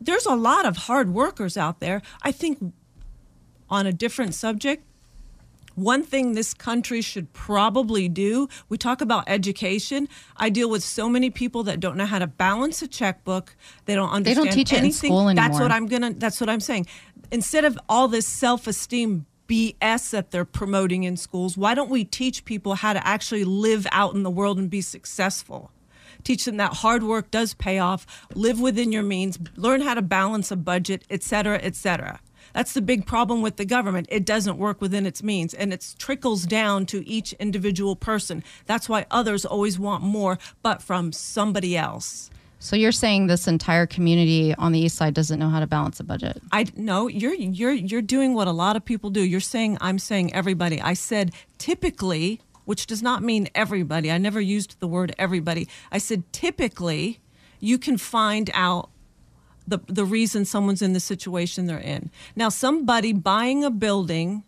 There's a lot of hard workers out there. I think on a different subject, one thing this country should probably do we talk about education i deal with so many people that don't know how to balance a checkbook they don't understand. They don't teach it in anything school that's what i'm gonna that's what i'm saying instead of all this self-esteem bs that they're promoting in schools why don't we teach people how to actually live out in the world and be successful teach them that hard work does pay off live within your means learn how to balance a budget et cetera et cetera that's the big problem with the government. It doesn't work within its means and it trickles down to each individual person. That's why others always want more, but from somebody else. So you're saying this entire community on the east side doesn't know how to balance a budget? I no, you're you're you're doing what a lot of people do. You're saying I'm saying everybody. I said typically, which does not mean everybody. I never used the word everybody. I said typically you can find out the the reason someone's in the situation they're in. Now, somebody buying a building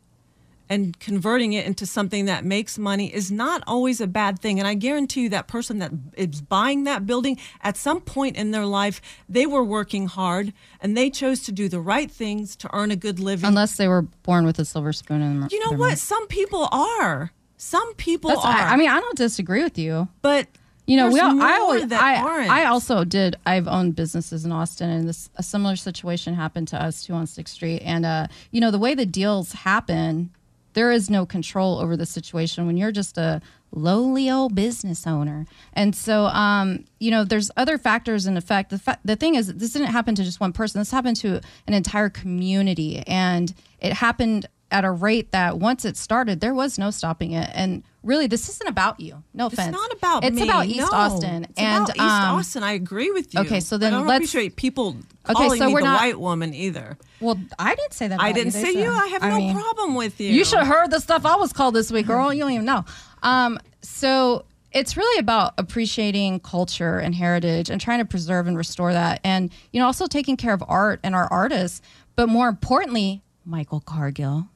and converting it into something that makes money is not always a bad thing. And I guarantee you that person that is buying that building at some point in their life, they were working hard and they chose to do the right things to earn a good living. Unless they were born with a silver spoon in their you know their what? mouth. Some people are. Some people That's- are. I, I mean, I don't disagree with you, but you know, we all, I more always, that I, aren't. I also did. I've owned businesses in Austin, and this a similar situation happened to us too on Sixth Street. And uh, you know, the way the deals happen, there is no control over the situation when you're just a lowly old business owner. And so, um, you know, there's other factors in effect. The fa- the thing is, this didn't happen to just one person. This happened to an entire community, and it happened at a rate that once it started, there was no stopping it. And really, this isn't about you. No offense. It's not about me. It's me. about East No. Austin. It's and about East um, Austin. I agree with you. Okay, so then I don't let's- appreciate people Okay, calling so me we're the not- white woman either. Well, I didn't say that. I didn't say They you. I have no problem with you. You should have heard the stuff I was called this week, girl. You don't even know. Um, so it's really about appreciating culture and heritage and trying to preserve and restore that, and you know, also taking care of art and our artists. But more importantly, Michael Cargill,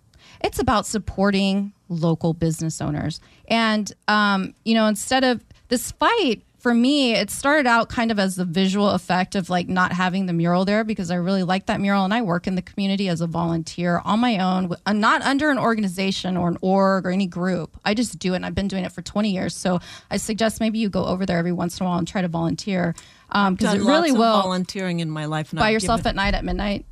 it's about supporting local business owners. And um, you know, instead of this fight for me, it started out kind of as the visual effect of like not having the mural there because I really like that mural and I work in the community as a volunteer on my own, uh, not under an organization or an org or any group. I just do it and I've been doing it for 20 years. So I suggest maybe you go over there every once in a while and try to volunteer because Done it really will volunteering in my life. by yourself given- at night at midnight.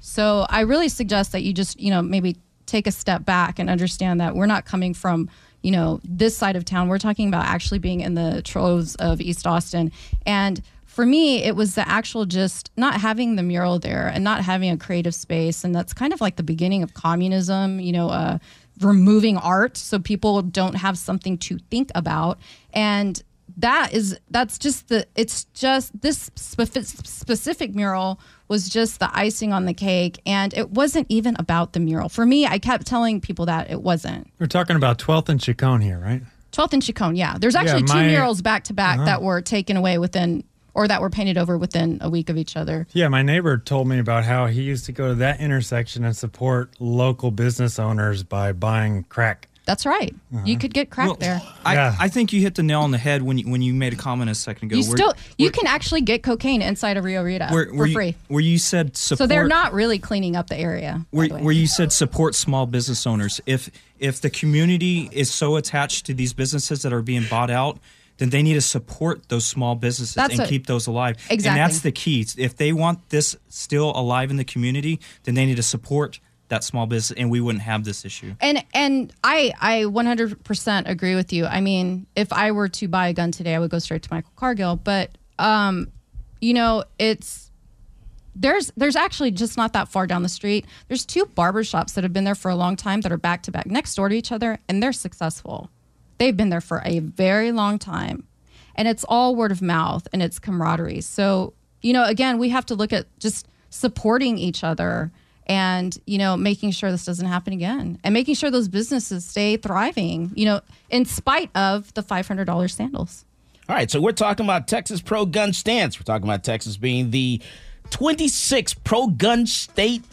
So I really suggest that you just, you know, maybe take a step back and understand that we're not coming from, you know, this side of town. We're talking about actually being in the troves of East Austin. And for me, it was the actual just not having the mural there and not having a creative space. And that's kind of like the beginning of communism, you know, uh, removing art so people don't have something to think about. And that is that's just the it's just this spe- specific mural was just the icing on the cake and it wasn't even about the mural for me i kept telling people that it wasn't We're talking about 12th and Chicon here, right? 12th and chicon yeah there's Yeah, actually my- two murals back to back Uh-huh. that were taken away within or that were painted over within a week of each other Yeah, my neighbor told me about how he used to go to that intersection and support local business owners by buying crack. That's right Uh-huh. you could get crack there I, I think you hit the nail on the head when you, when you made a comment a second ago. you where- still you can actually get cocaine inside of rio rita where, for you, free Where you said support. so they're not really cleaning up the area where, the where you said support small business owners. If if the community is so attached to these businesses that are being bought out, then they need to support those small businesses That's and what- keep those alive. Exactly. And that's the key. If they want this still alive in the community, then they need to support that small business, and we wouldn't have this issue. And and I I 100% agree with you. I mean, if I were to buy a gun today, I would go straight to Michael Cargill. But um, you know, it's there's there's actually just not that far down the street. There's two barber shops that have been there for a long time that are back to back next door to each other, and they're successful. They've been there for a very long time, and it's all word of mouth and it's camaraderie. So you know, again, we have to look at just supporting each other and you know making sure this doesn't happen again and making sure those businesses stay thriving you know in spite of the $500 sandals All right, so we're talking about Texas pro gun stance. We're talking about Texas being the 26th pro gun state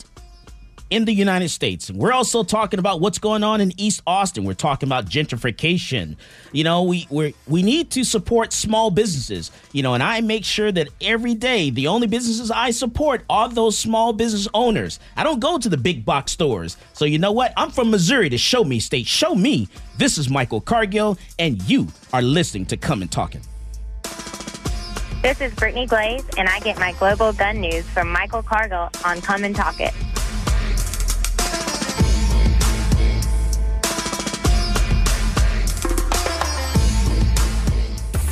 in the United States. We're also talking about what's going on in East Austin. We're talking about gentrification. You know, we we we need to support small businesses. You know, and I make sure that every day the only businesses I support are those small business owners. I don't go to the big box stores. So you know what? I'm from Missouri, the show me state. Show me. This is Michael Cargill, and you are listening to Come and Talk It. This is Brittany Glaze, and I get my global gun news from Michael Cargill on Come and Talk It.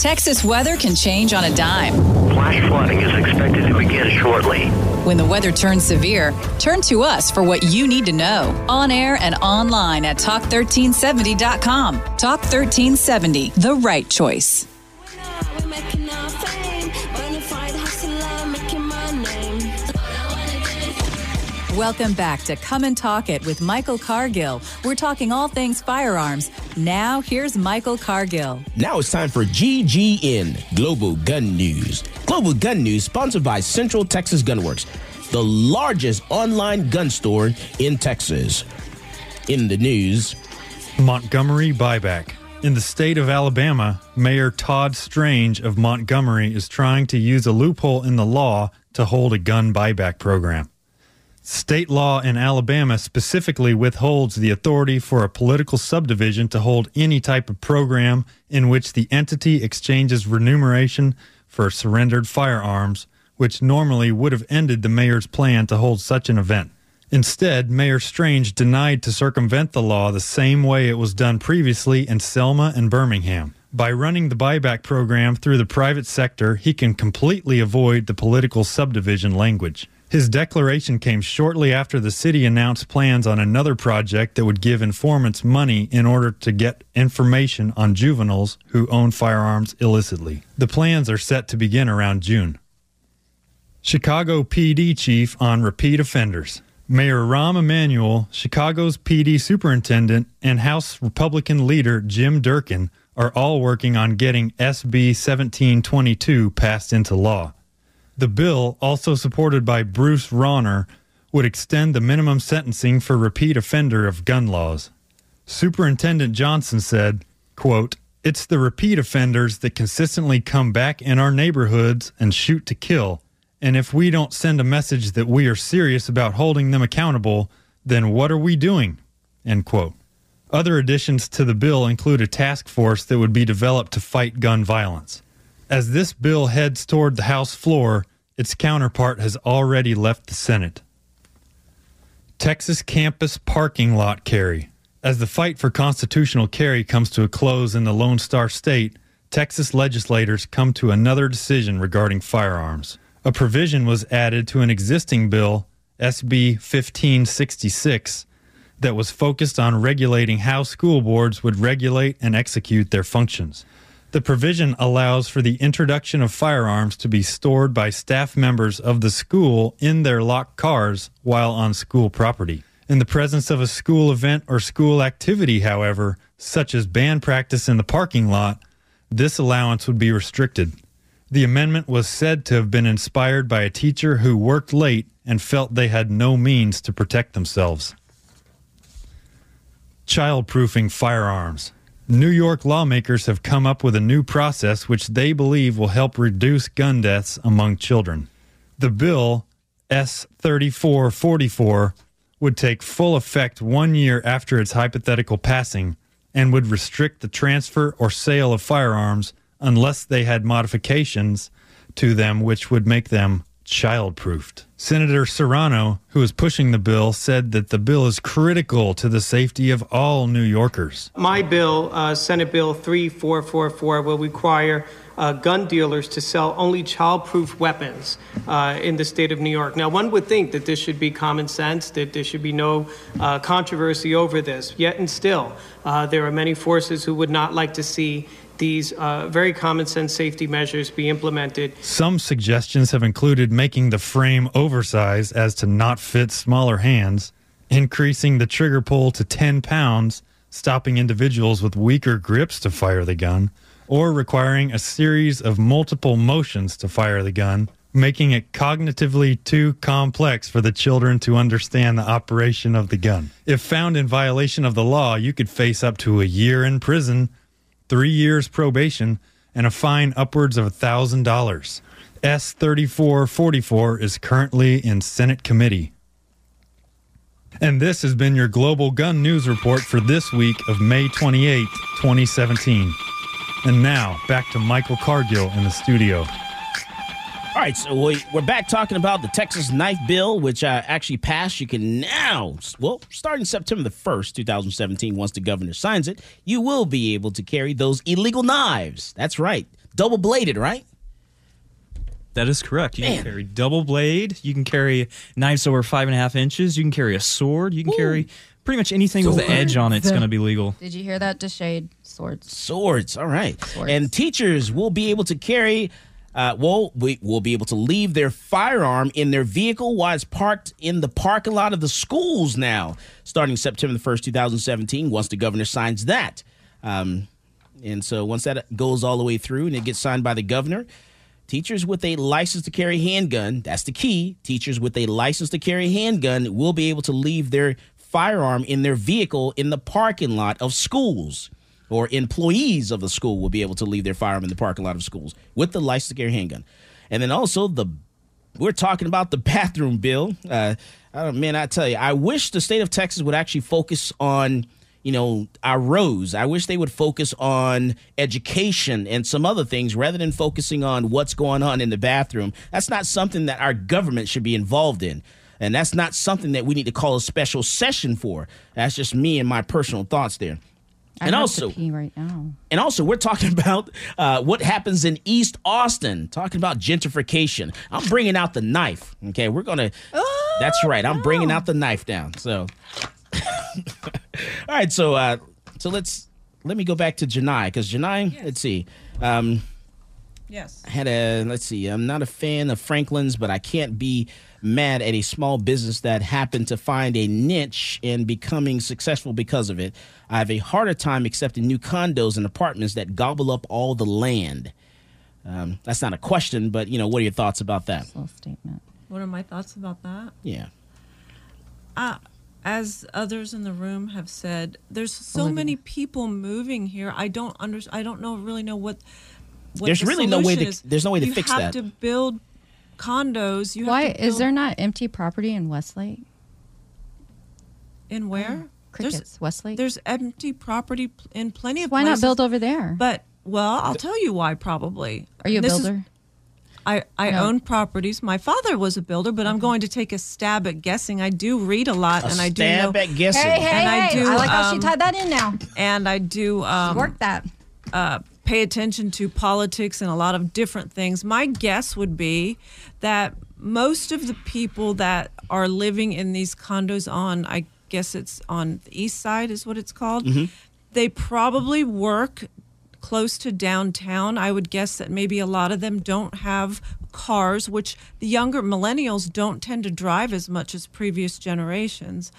Texas weather can change on a dime. Flash flooding is expected to begin shortly. When the weather turns severe, turn to us for what you need to know. On air and online at talk1370.com. Talk 1370, the right choice. Welcome back to Come and Talk It with Michael Cargill. We're talking all things firearms. Now, here's Michael Cargill. Now it's time for GGN Global Gun News. Global Gun News sponsored by Central Texas Gunworks, the largest online gun store in Texas. In the news, Montgomery buyback. In the state of Alabama, Mayor Todd Strange of Montgomery is trying to use a loophole in the law to hold a gun buyback program. State law in Alabama specifically withholds the authority for a political subdivision to hold any type of program in which the entity exchanges remuneration for surrendered firearms, which normally would have ended the mayor's plan to hold such an event. Instead, Mayor Strange denied to circumvent the law the same way it was done previously in Selma and Birmingham. By running the buyback program through the private sector, he can completely avoid the political subdivision language. His declaration came shortly after the city announced plans on another project that would give informants money in order to get information on juveniles who own firearms illicitly. The plans are set to begin around June. Chicago PD chief on repeat offenders. Mayor Rahm Emanuel, Chicago's PD superintendent, and House Republican leader Jim Durkin are all working on getting SB 1722 passed into law. The bill, also supported by Bruce Rauner, would extend the minimum sentencing for repeat offender of gun laws. Superintendent Johnson said, quote, It's the repeat offenders that consistently come back in our neighborhoods and shoot to kill. And if we don't send a message that we are serious about holding them accountable, then what are we doing? End quote. Other additions to the bill include a task force that would be developed to fight gun violence. As this bill heads toward the House floor, its counterpart has already left the Senate. Texas campus parking lot carry. As the fight for constitutional carry comes to a close in the Lone Star State, Texas legislators come to another decision regarding firearms. A provision was added to an existing bill, SB 1566, that was focused on regulating how school boards would regulate and execute their functions. The provision allows for the introduction of firearms to be stored by staff members of the school in their locked cars while on school property. In the presence of a school event or school activity, however, such as band practice in the parking lot, this allowance would be restricted. The amendment was said to have been inspired by a teacher who worked late and felt they had no means to protect themselves. Childproofing firearms. New York lawmakers have come up with a new process which they believe will help reduce gun deaths among children. The bill, S 3444, would take full effect one year after its hypothetical passing and would restrict the transfer or sale of firearms unless they had modifications to them which would make them child-proofed. Senator Serrano, who is pushing the bill, said that the bill is critical to the safety of all New Yorkers. My bill, uh, Senate Bill 3444, will require uh, gun dealers to sell only child-proof weapons uh, in the state of New York. Now, one would think that this should be common sense, that there should be no uh, controversy over this. Yet and still, uh, there are many forces who would not like to see these uh, very common sense safety measures be implemented. Some suggestions have included making the frame oversized as to not fit smaller hands, increasing the trigger pull to 10 pounds, stopping individuals with weaker grips to fire the gun, or requiring a series of multiple motions to fire the gun, making it cognitively too complex for the children to understand the operation of the gun. If found in violation of the law, you could face up to a year in prison three years probation, and a fine upwards of $1,000. S 3444 is currently in Senate committee. And this has been your Global Gun News Report for this week of May 28, 2017. And now, back to Michael Cargill in the studio. All right, so we, we're back talking about the Texas knife bill, which uh, actually passed. You can now, well, starting September the 1st, 2017, once the governor signs it, you will be able to carry those illegal knives. That's right. Double bladed, right? That is correct. You Man. can carry double blade. You can carry knives over five and a half inches. You can carry a sword. You can carry pretty much anything with an edge on it. It's going to be legal. Did you hear that, Deshade? Swords. Swords. All right. And teachers will be able to carry, uh, well, we will be able to leave their firearm in their vehicle while it's parked in the parking lot of the schools now, starting September the 1st, 2017, once the governor signs that. Um, and so once that goes all the way through and it gets signed by the governor, teachers with a license to carry handgun, that's the key. Teachers with a license to carry handgun will be able to leave their firearm in their vehicle in the parking lot of schools. Or employees of the school will be able to leave their firearm in the parking lot of schools with the license to carry handgun. And then also the we're talking about the bathroom bill. Uh, I man, I tell you, I wish the state of Texas would actually focus on, you know, our roads. I wish they would focus on education and some other things rather than focusing on what's going on in the bathroom. That's not something that our government should be involved in. And that's not something that we need to call a special session for. That's just me and my personal thoughts there. I and also, right now. and also, we're talking about uh, what happens in East Austin, talking about gentrification. I'm bringing out the knife. Okay, we're going to. that's right. I'm bringing out the knife down. So, all right. So, uh, so let's let me go back to Janai because Janai, let's see. Um, Yes. I had a let's see. I'm not a fan of Franklin's, but I can't be mad at a small business that happened to find a niche and becoming successful because of it. I have a harder time accepting new condos and apartments that gobble up all the land. Um, that's not a question, but you know, what are your thoughts about that? statement. What are my thoughts about that? Yeah. Uh, as others in the room have said, there's so Olivia. many people moving here. I don't under, I don't know really know what. what There's the really no way to- is. there's no way to you fix have that. to build condos. You Why have to is there not empty property in Westlake? in where? Crickets, There's, Westlake. There's empty property in plenty of places. Why not places. build over there? But well, I'll tell you why. Probably. Are you a This is- builder? I, I No. own properties. My father was a builder, but I'm going to take a stab at guessing. I do read a lot, A and I do stab know. at guessing. Hey, hey, and I hey, do. I like how she um, tied that in now. And I do um, Work that. uh, pay attention to politics and a lot of different things. My guess would be that most of the people that are living in these condos on, I guess it's on the east side, is what it's called. Mm-hmm. They probably work close to downtown. I would guess that maybe a lot of them don't have cars, which the younger millennials don't tend to drive as much as previous generations.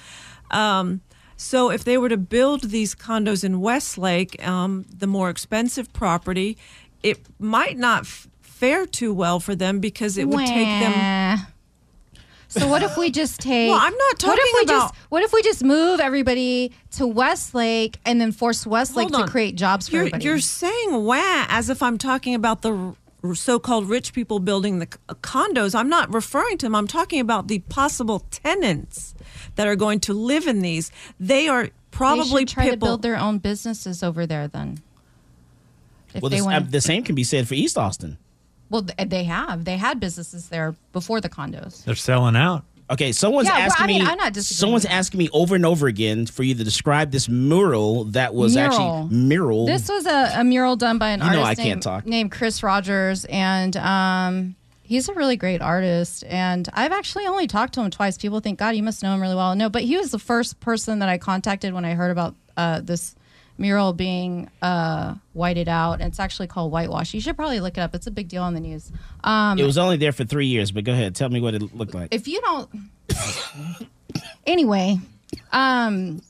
Um, so if they were to build these condos in Westlake, um, the more expensive property, it might not f- fare too well for them because it would take them. Wah. So what if we just take? Well, I'm not What talking if we about- just? What if we just move everybody to Westlake and then force Westlake to create jobs for You're, everybody? you're saying wah as if I'm talking about the so-called rich people building the uh, condos. I'm not referring to them. I'm talking about the possible tenants that are going to live in these. They are probably should try to build their own businesses over there then. If well, they this, wanna- uh, the same can be said for East Austin. Well, they have. They had businesses there before the condos. They're selling out. Okay, someone's Yeah, well, asking I mean, me. I'm not disagreeing someone's asking me over and over again for you to describe this mural that was Mural. actually mural. This was a, a mural done by an You know artist I can't named, talk. named Chris Rogers, and um, he's a really great artist. And I've actually only talked to him twice. People think, God, you must know him really well. No, but he was the first person that I contacted when I heard about uh, this mural being uh, whited out. It's actually called whitewash. You should probably look it up. It's a big deal on the news. Um, it was only there for three years, but go ahead, tell me what it looked like. if you don't anyway um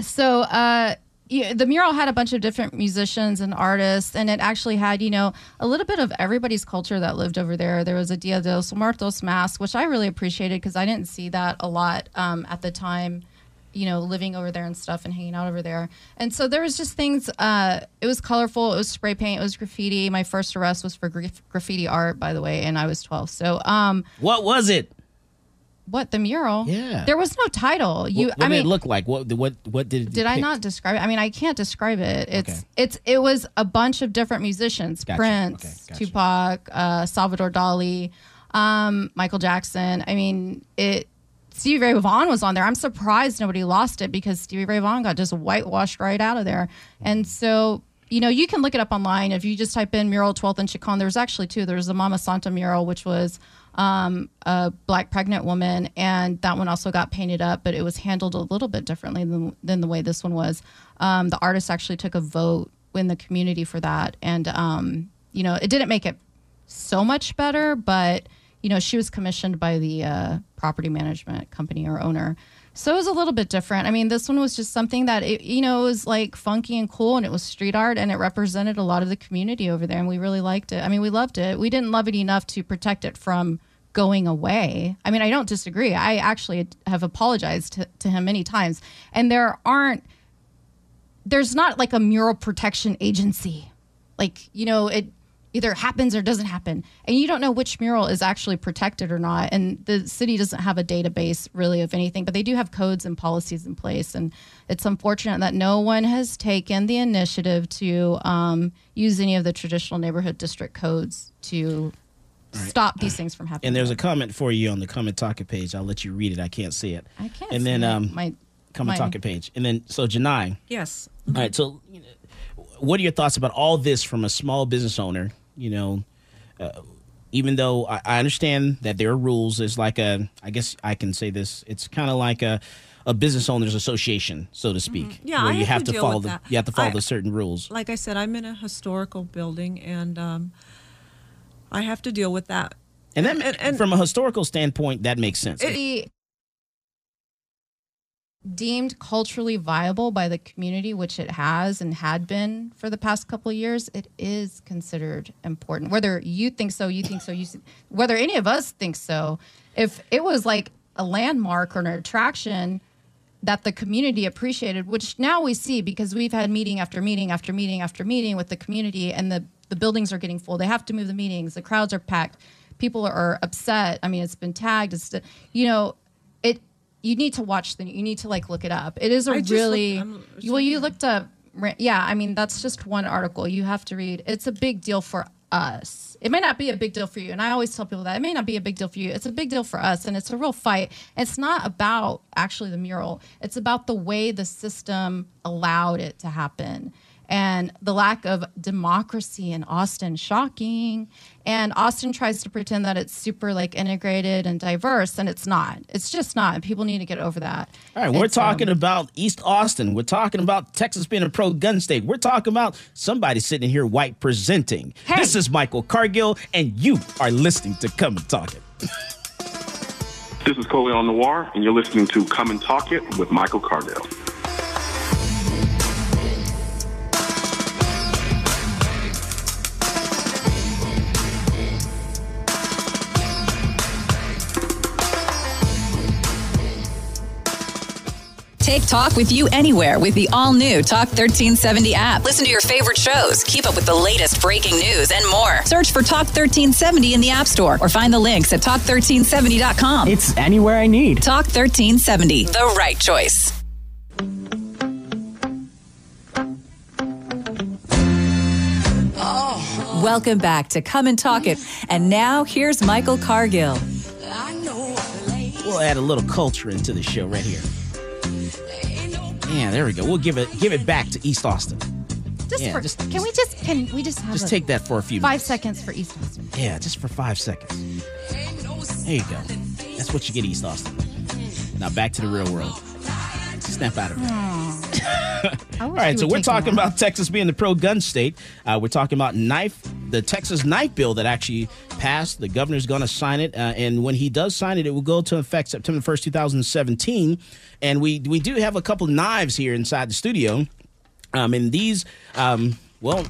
so uh yeah, the mural had a bunch of different musicians and artists, and it actually had, you know, a little bit of everybody's culture that lived over there. There was a Dia de los Muertos mask, which I really appreciated because I didn't see that a lot um, at the time, you know, living over there and stuff and hanging out over there. And so there was just things. Uh, it was colorful. It was spray paint. It was graffiti. My first arrest was for graf- graffiti art, by the way, and I was 12. So, um, what was it? what the mural? Yeah. There was no title. You, what what I did mean, it look like? What what what did did I not describe it? I mean, I can't describe it. It's Okay. it's it was a bunch of different musicians: Gotcha. Prince, Okay, gotcha. Tupac, uh, Salvador Dali, um, Michael Jackson. I mean, it. Stevie Ray Vaughan was on there. I'm surprised nobody lost it because Stevie Ray Vaughan got just whitewashed right out of there. And so, you know, you can look it up online if you just type in mural 12th in Chicon. There's actually two. There's the Mama Santa mural, which was um, a black pregnant woman, and that one also got painted up, but it was handled a little bit differently than, than the way this one was. Um, the artist actually took a vote in the community for that, and um, you know, it didn't make it so much better, but you know, she was commissioned by the uh, property management company or owner. So it was a little bit different. I mean, this one was just something that it, you know, was like funky and cool, and it was street art, and it represented a lot of the community over there, and we really liked it. I mean, we loved it. We didn't love it enough to protect it from going away. I mean, I don't disagree. I actually have apologized to, to him many times, and there aren't. There's not like a mural protection agency, like you know it either happens or doesn't happen and you don't know which mural is actually protected or not and the city doesn't have a database really of anything but they do have codes and policies in place and it's unfortunate that no one has taken the initiative to um, use any of the traditional neighborhood district codes to stop these things from happening And there's a comment for you on the comment talking page. I'll let you read it. I can't see it. I can't And then see it. um, My- comment my- talking page. And then so Janai. Yes. All right. So, you know, what are your thoughts about all this from a small business owner? You know, uh, even though I, I understand that there are rules, it's like a. I guess I can say this. It's kind of like a. A business owners association, so to speak, Mm-hmm. Yeah, where I you have have to to deal follow with the that. you have to follow I- the certain rules. Like I said, I'm in a historical building, and um, I have to deal with that. And that, from a historical standpoint, that makes sense. It- deemed culturally viable by the community, which it has and had been for the past couple of years, it is considered important. Whether you think so, you think so, you whether any of us think so, if it was like a landmark or an attraction that the community appreciated, which now we see because we've had meeting after meeting after meeting after meeting with the community, and the the buildings are getting full. They have to move the meetings. The crowds are packed. People are upset. I mean, it's been tagged. It's you know, it. You need to watch the. You need to like look it up. It is a I really looked- well. You looked up. Yeah, I mean that's just one article. You have to read. It's a big deal for us. It may not be a big deal for you, and I always tell people that it may not be a big deal for you. It's a big deal for us, and it's a real fight. It's not about actually the mural. It's about the way the system allowed it to happen. And the lack of democracy in Austin shocking. And Austin tries to pretend that it's super like integrated and diverse, and it's not. It's just not. People need to get over that. All right, we're It's, um, talking about East Austin. We're talking about Texas being a pro gun state. We're talking about somebody sitting here white presenting. This is Michael Cargill, and you are listening to Come and Talk It. This is Colion Noir, and you're listening to Come and Talk It with Michael Cargill. Take talk with you anywhere with the all new Talk 1370 app. Listen to your favorite shows, keep up with the latest breaking news, and more. Search for Talk 1370 in the App Store or find the links at talk1370.com. It's anywhere I need. Talk 1370, the right choice. Welcome back to Come and Talk It. And now here's Michael Cargill. We'll add a little culture into the show right here. Yeah, there we go. We'll give it give it back to East Austin. Just Yeah, for, just- can we just can we just have Just take that for a few five minutes. seconds for East Austin? Yeah, just for five seconds. There you go. That's what you get, East Austin. Now back to the real world. Snap out of it. All right, so we're talking about Texas being the pro gun state. Uh, we're talking about knife, the Texas knife bill that actually passed. The governor's going to sign it, uh, and when he does sign it, it will go to effect September first, two thousand seventeen. And we we do have a couple knives here inside the studio, um, and these, um, well.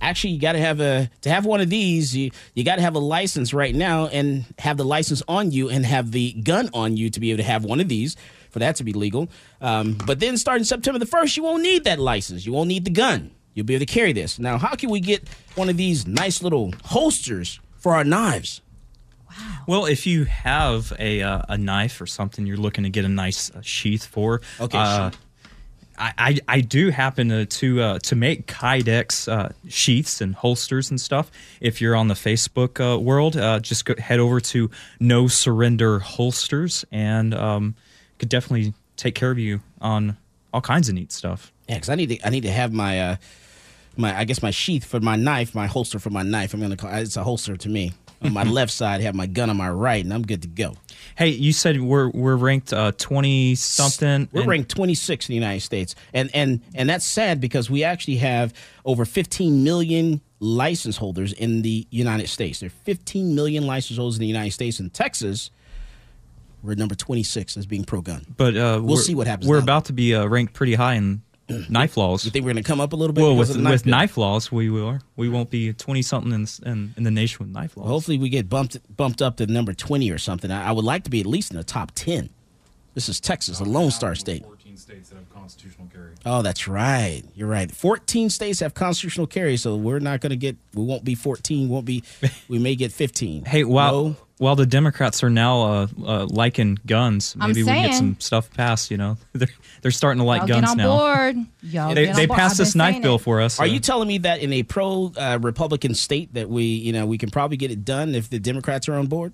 Actually, you got to have a to have one of these. You you got to have a license right now, and have the license on you, and have the gun on you to be able to have one of these for that to be legal. Um, but then starting September the 1st, you won't need that license. You won't need the gun. You'll be able to carry this. Now, how can we get one of these nice little holsters for our knives? Wow. Well, if you have a uh, a knife or something you're looking to get a nice uh, sheath for, Okay, uh, I, I I do happen to to, uh, to make Kydex uh, sheaths and holsters and stuff. If you're on the Facebook uh, world, uh, just go, head over to No Surrender Holsters, and um, could definitely take care of you on all kinds of neat stuff. Yeah, because I need to I need to have my uh, my I guess my sheath for my knife, my holster for my knife. I'm gonna call it's a holster to me. On my left side, have my gun on my right, and I'm good to go. Hey, you said we're we're ranked twenty something. We're ranked 26 in the United States, and and and that's sad because we actually have over 15 million license holders in the United States. There are 15 million license holders in the United States. In Texas, we're number 26 as being pro gun. But uh, We'll see what happens We're now. about to be uh, ranked pretty high in knife laws. You think we're going to come up a little bit? Well, with of the knife with knife laws, we will. We won't be twenty something in, in in the nation with knife laws. Well, hopefully, we get bumped bumped up to number 20 or something. I, I would like to be at least in the top 10. This is Texas, a Lone Star state. 14 states that have constitutional carry. Oh, that's right. You're right. 14 states have constitutional carry, so we're not going to get. We won't be 14. Won't be. We may get 15. Hey, while No. While the Democrats are now uh, uh, liking guns, maybe we can get some stuff passed. You know, they're they're starting to like Y'all guns get on now. board. Y'all They, get on they board. passed I've this been knife saying bill it. for us. Are so- you telling me that in a pro uh, Republican state that we, you know, we can probably get it done if the Democrats are on board?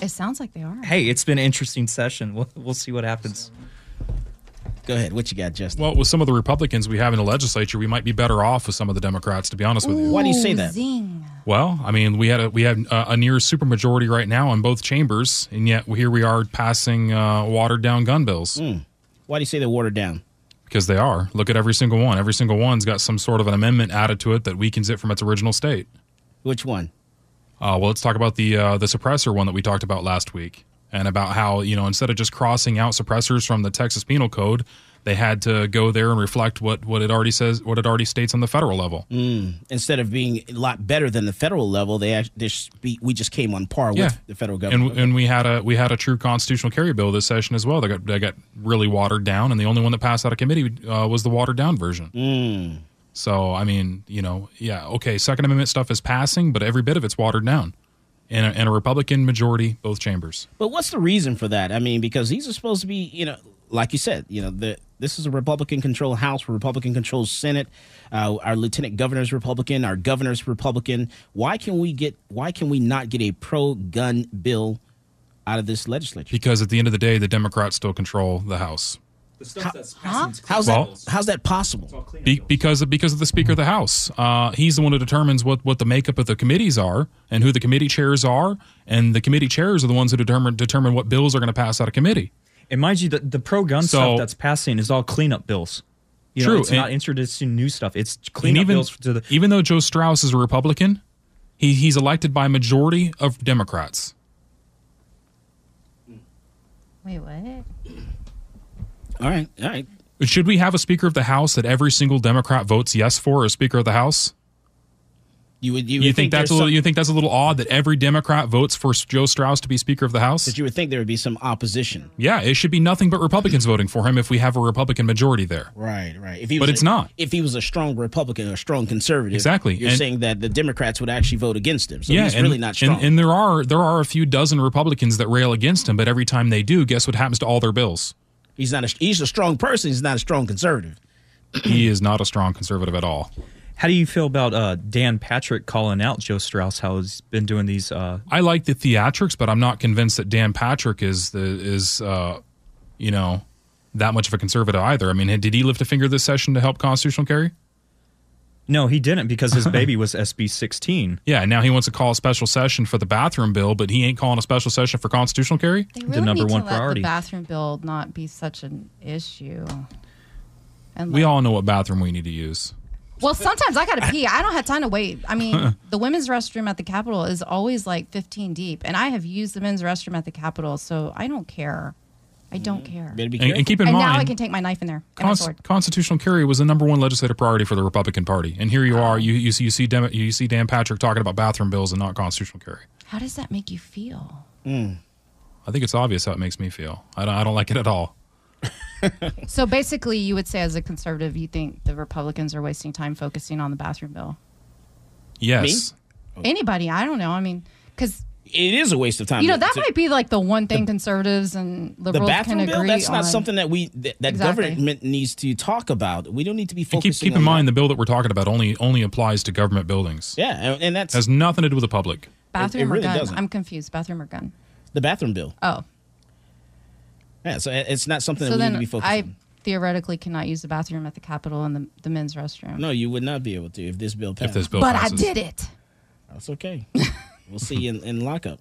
It sounds like they are. Hey, it's been an interesting session. We'll we'll see what happens. Go ahead. What you got, Justin? Well, with some of the Republicans we have in the legislature, we might be better off with some of the Democrats, to be honest with you. Why do you say that? Zing. Well, I mean, we had a, we had a, a near supermajority right now in both chambers, and yet here we are passing uh, watered down gun bills Why do you say they're watered down? because they are. Look at every single one. Every single one's got some sort of an amendment added to it that weakens it from its original state. Which one? Uh, well, let's talk about the uh, the suppressor one that we talked about last week, and about how you know instead of just crossing out suppressors from the Texas Penal Code, they had to go there and reflect what what it already says, what it already states on the federal level. Mm. Instead of being a lot better than the federal level, they they we just came on par Yeah. with the federal government. And, and we had a we had a true constitutional carry bill this session as well. That got that got really watered down, and the only one that passed out of committee uh, was the watered down version. Mm. So I mean, you know, yeah, okay, Second Amendment stuff is passing, but every bit of it's watered down, and a, and a Republican majority both chambers. But what's the reason for that? I mean, because these are supposed to be, you know, like you said, you know, the this is a Republican-controlled House, Republican-controlled Senate. Uh, our lieutenant governor's Republican, our governor's Republican. Why can we get? Why can we not get a pro-gun bill out of this legislature? Because at the end of the day, the Democrats still control the House. How's Well- that? How's that possible? Be, because of, because of the Speaker of the House, uh, he's the one who determines what, what the makeup of the committees are and who the committee chairs are, and the committee chairs are the ones who determine determine what bills are going to pass out of committee. And mind you, the, the pro gun So- stuff that's passing is all cleanup bills. You know, True, it's and- not introducing new stuff. It's And cleanup even bills to the. even though Joe Straus is a Republican, he he's elected by a majority of Democrats. Wait, what? All right, all right. Should we have a Speaker of the House that every single Democrat votes yes for as Speaker of the House? You would you, You, would think, that's a little? some- You think that's a little odd that every Democrat votes for Joe Straus to be Speaker of the House? that you would think there would be some opposition. Yeah, it should be nothing but Republicans voting for him if we have a Republican majority there. Right, right. If he But was it's not. If he was a strong Republican or a strong conservative, Exactly, You're and- saying that the Democrats would actually vote against him. So yeah, he's and, really not strong. And, and there are there are a few dozen Republicans that rail against him, but every time they do, guess what happens to all their bills? He's not. A, he's a strong person. He's not a strong conservative. he is not a strong conservative at all. How do you feel about uh, Dan Patrick calling out Joe Straus? How he's been doing these? Uh, I like the theatrics, but I'm not convinced that Dan Patrick is the is uh, you know that much of a conservative either. I mean, did he lift a finger this session to help constitutional carry? No, he didn't because his baby was SB 16. Yeah, now he wants to call a special session for the bathroom bill, but he ain't calling a special session for constitutional carry. They really number need one to let the bathroom bill not be such an issue. And We like- all know what bathroom we need to use. Well, sometimes I gotta pee. I don't have time to wait. I mean, the women's restroom at the Capitol is always like 15 deep, and I have used the men's restroom at the Capitol, so I don't care. I don't mm-hmm. care. Better be And, and keep in and mind, now I can take my knife in there and my Cons- sword. constitutional carry was the number one legislative priority for the Republican Party, and here you are. Oh. You you see you see, Dem- you see Dan Patrick talking about bathroom bills and not constitutional carry. How does that make you feel? Hmm. I think it's obvious how it makes me feel. I don't I don't like it at all. So basically, you would say, as a conservative, you think the Republicans are wasting time focusing on the bathroom bill. Yes, Anybody? I don't know. I mean, because It is a waste of time. you know that to- might be like the one thing conservatives and the liberals bathroom can bill. agree That's not something that we that, that Exactly. government needs to talk about. We don't need to be and keep focusing. keep in on mind the bill that we're talking about only only applies to government buildings. Yeah, and, and that's has nothing to do with the public. bathroom it really or gun. doesn't. I'm confused. Bathroom or gun? the bathroom bill. Oh, Yeah, so it's not something so that we need then to be focusing. I on. theoretically cannot use the bathroom at the Capitol and the, the men's restroom. No, you would not be able to if this bill passed. If this bill but passes. I did it. That's okay. we'll see you in, in lockup.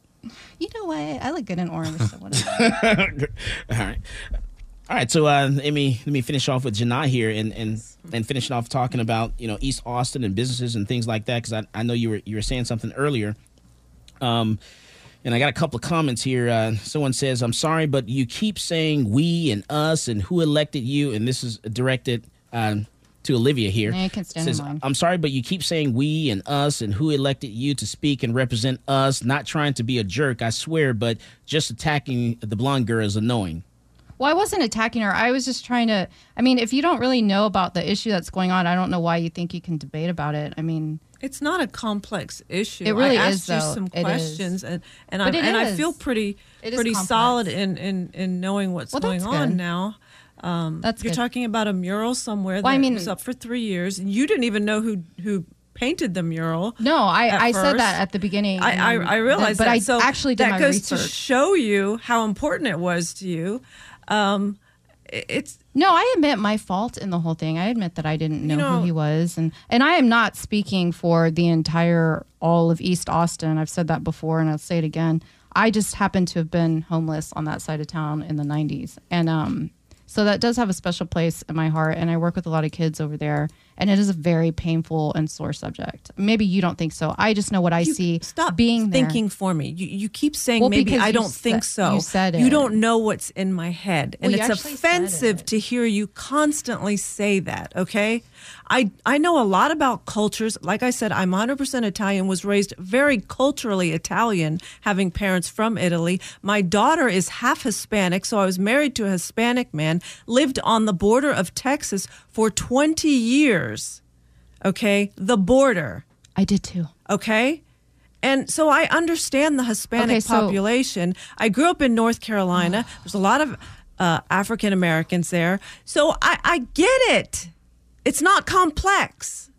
You know what? I look good in orange. So. All right. All right, so uh, let me let me finish off with Janai here, and and and finishing off talking about you know East Austin and businesses and things like that because I, I know you were you were saying something earlier, um, and I got a couple of comments here. Uh, someone says, "I'm sorry, but you keep saying we and us and who elected you," and this is directed um, to Olivia here. Yeah, you can stand in says. I'm sorry, but you keep saying we and us and who elected you to speak and represent us. Not trying to be a jerk, I swear, but just attacking the blonde girl is annoying. well, I wasn't attacking her. I was just trying to. I mean, if you don't really know about the issue that's going on, I don't know why you think you can debate about it. I mean, It's not a complex issue. It really I is, you though. some It is. questions, and and, I, But it and I feel pretty It is pretty complex. solid in, in in knowing what's Well, going on good. now. Um, That's you're good. talking about a mural somewhere that I mean- was up for three years, and you didn't even know who who painted the mural. no, I, I said that at the beginning. I, I, I realized but that. I so actually did that goes to show you how important it was to you. Um, it's No, I admit my fault in the whole thing. I admit that I didn't know, know- who he was, and and I am not speaking for the entire all of East Austin. I've said that before, and I'll say it again. I just happened to have been homeless on that side of town in the '90s, and um, so that does have a special place in my heart. And I work with a lot of kids over there, and it is a very painful and sore subject. Maybe you don't think so. I just know what I see. stop being there. thinking for me. You, you keep saying Well, maybe I don't think so. you said it. You don't know what's in my head, and Well, it's offensive to hear you constantly say that. Okay, I I know a lot about cultures. Like I said, I'm 100% Italian. Was raised very culturally Italian, having parents from Italy. My daughter is half Hispanic, so I was married to a Hispanic man. Lived on the border of Texas for 20 years. Okay, the border. I did too. Okay. And so I understand the Hispanic Okay, so- population. I grew up in North Carolina. There's a lot of uh, African Americans there. So I, I get it. It's not complex.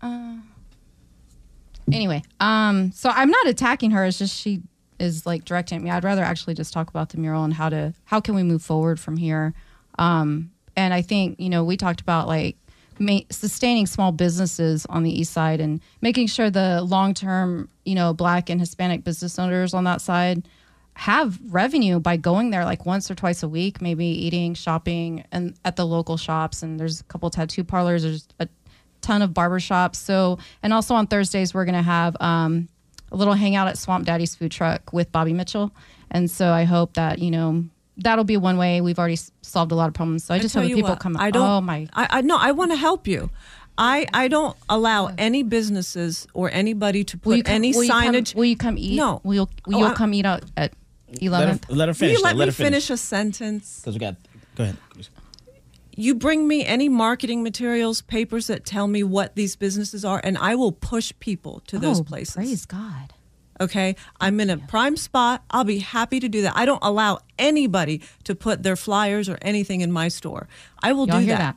Uh, Anyway, um, so I'm not attacking her. It's just she is like directing at me. I'd rather actually just talk about the mural and how to how can we move forward from here. Um, and I think you know we talked about like ma- sustaining small businesses on the east side and making sure the long term you know Black and Hispanic business owners on that side have revenue by going there like once or twice a week, maybe eating, shopping, and at the local shops. And there's a couple tattoo parlors. There's a ton of barber shops. So, and also on Thursdays we're gonna have um, a little hangout at Swamp Daddy's food truck with Bobby Mitchell. And so I hope that you know that'll be one way. We've already s- solved a lot of problems. So I, just tell hope you people what, come. I don't. Oh my. I, I no. I want to help you. I I don't allow any businesses or anybody to Will put come, any will you come- signage. will you come eat? No. Will you, will Oh, you I- come eat out at eleventh? let her Will finish. you let let me her finish. finish a sentence? Because we got. Go ahead. You bring me any marketing materials, papers that tell me what these businesses are, and I will push people to those Oh, places. Praise God. Okay. I'm in a prime spot. I'll be happy to do that. I don't allow anybody to put their flyers or anything in my store. I will Y'all do hear that. that?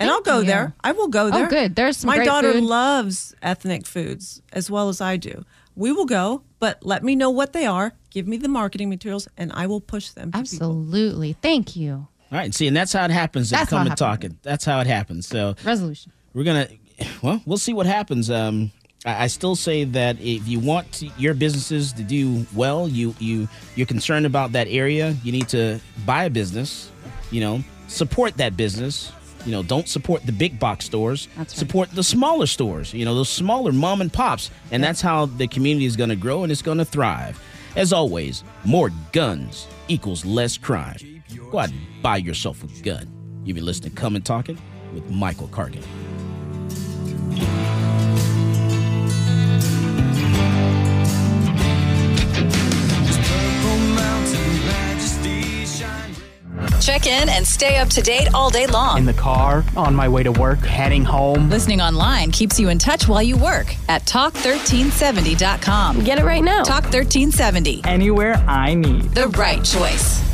And I'll go you. there. I will go there. Oh, good. There's some my great daughter food. loves ethnic foods as well as I do. We will go, but let me know what they are. Give me the marketing materials, and I will push them. To people. Absolutely. Thank you. All right. See, and that's how it happens. That's come how it and talking. That's how it happens. So Resolution. we're gonna. Well, we'll see what happens. Um, I, still say that if you want to, your businesses to do well, you you you're concerned about that area, you need to buy a business. You know, support that business. You know, don't support the big box stores. Support the smaller stores. You know, those smaller mom and pops, and that's how the community is going to grow and it's going to thrive. As always, more guns equals less crime. Go out and buy yourself a gun. You've been listening to Come and Talk It with Michael Cargill. Check in and stay up to date all day long. In the car, on my way to work, heading home. Listening online keeps you in touch while you work at talk1370.com. Get it right now. Talk 1370. Anywhere I need. The right choice.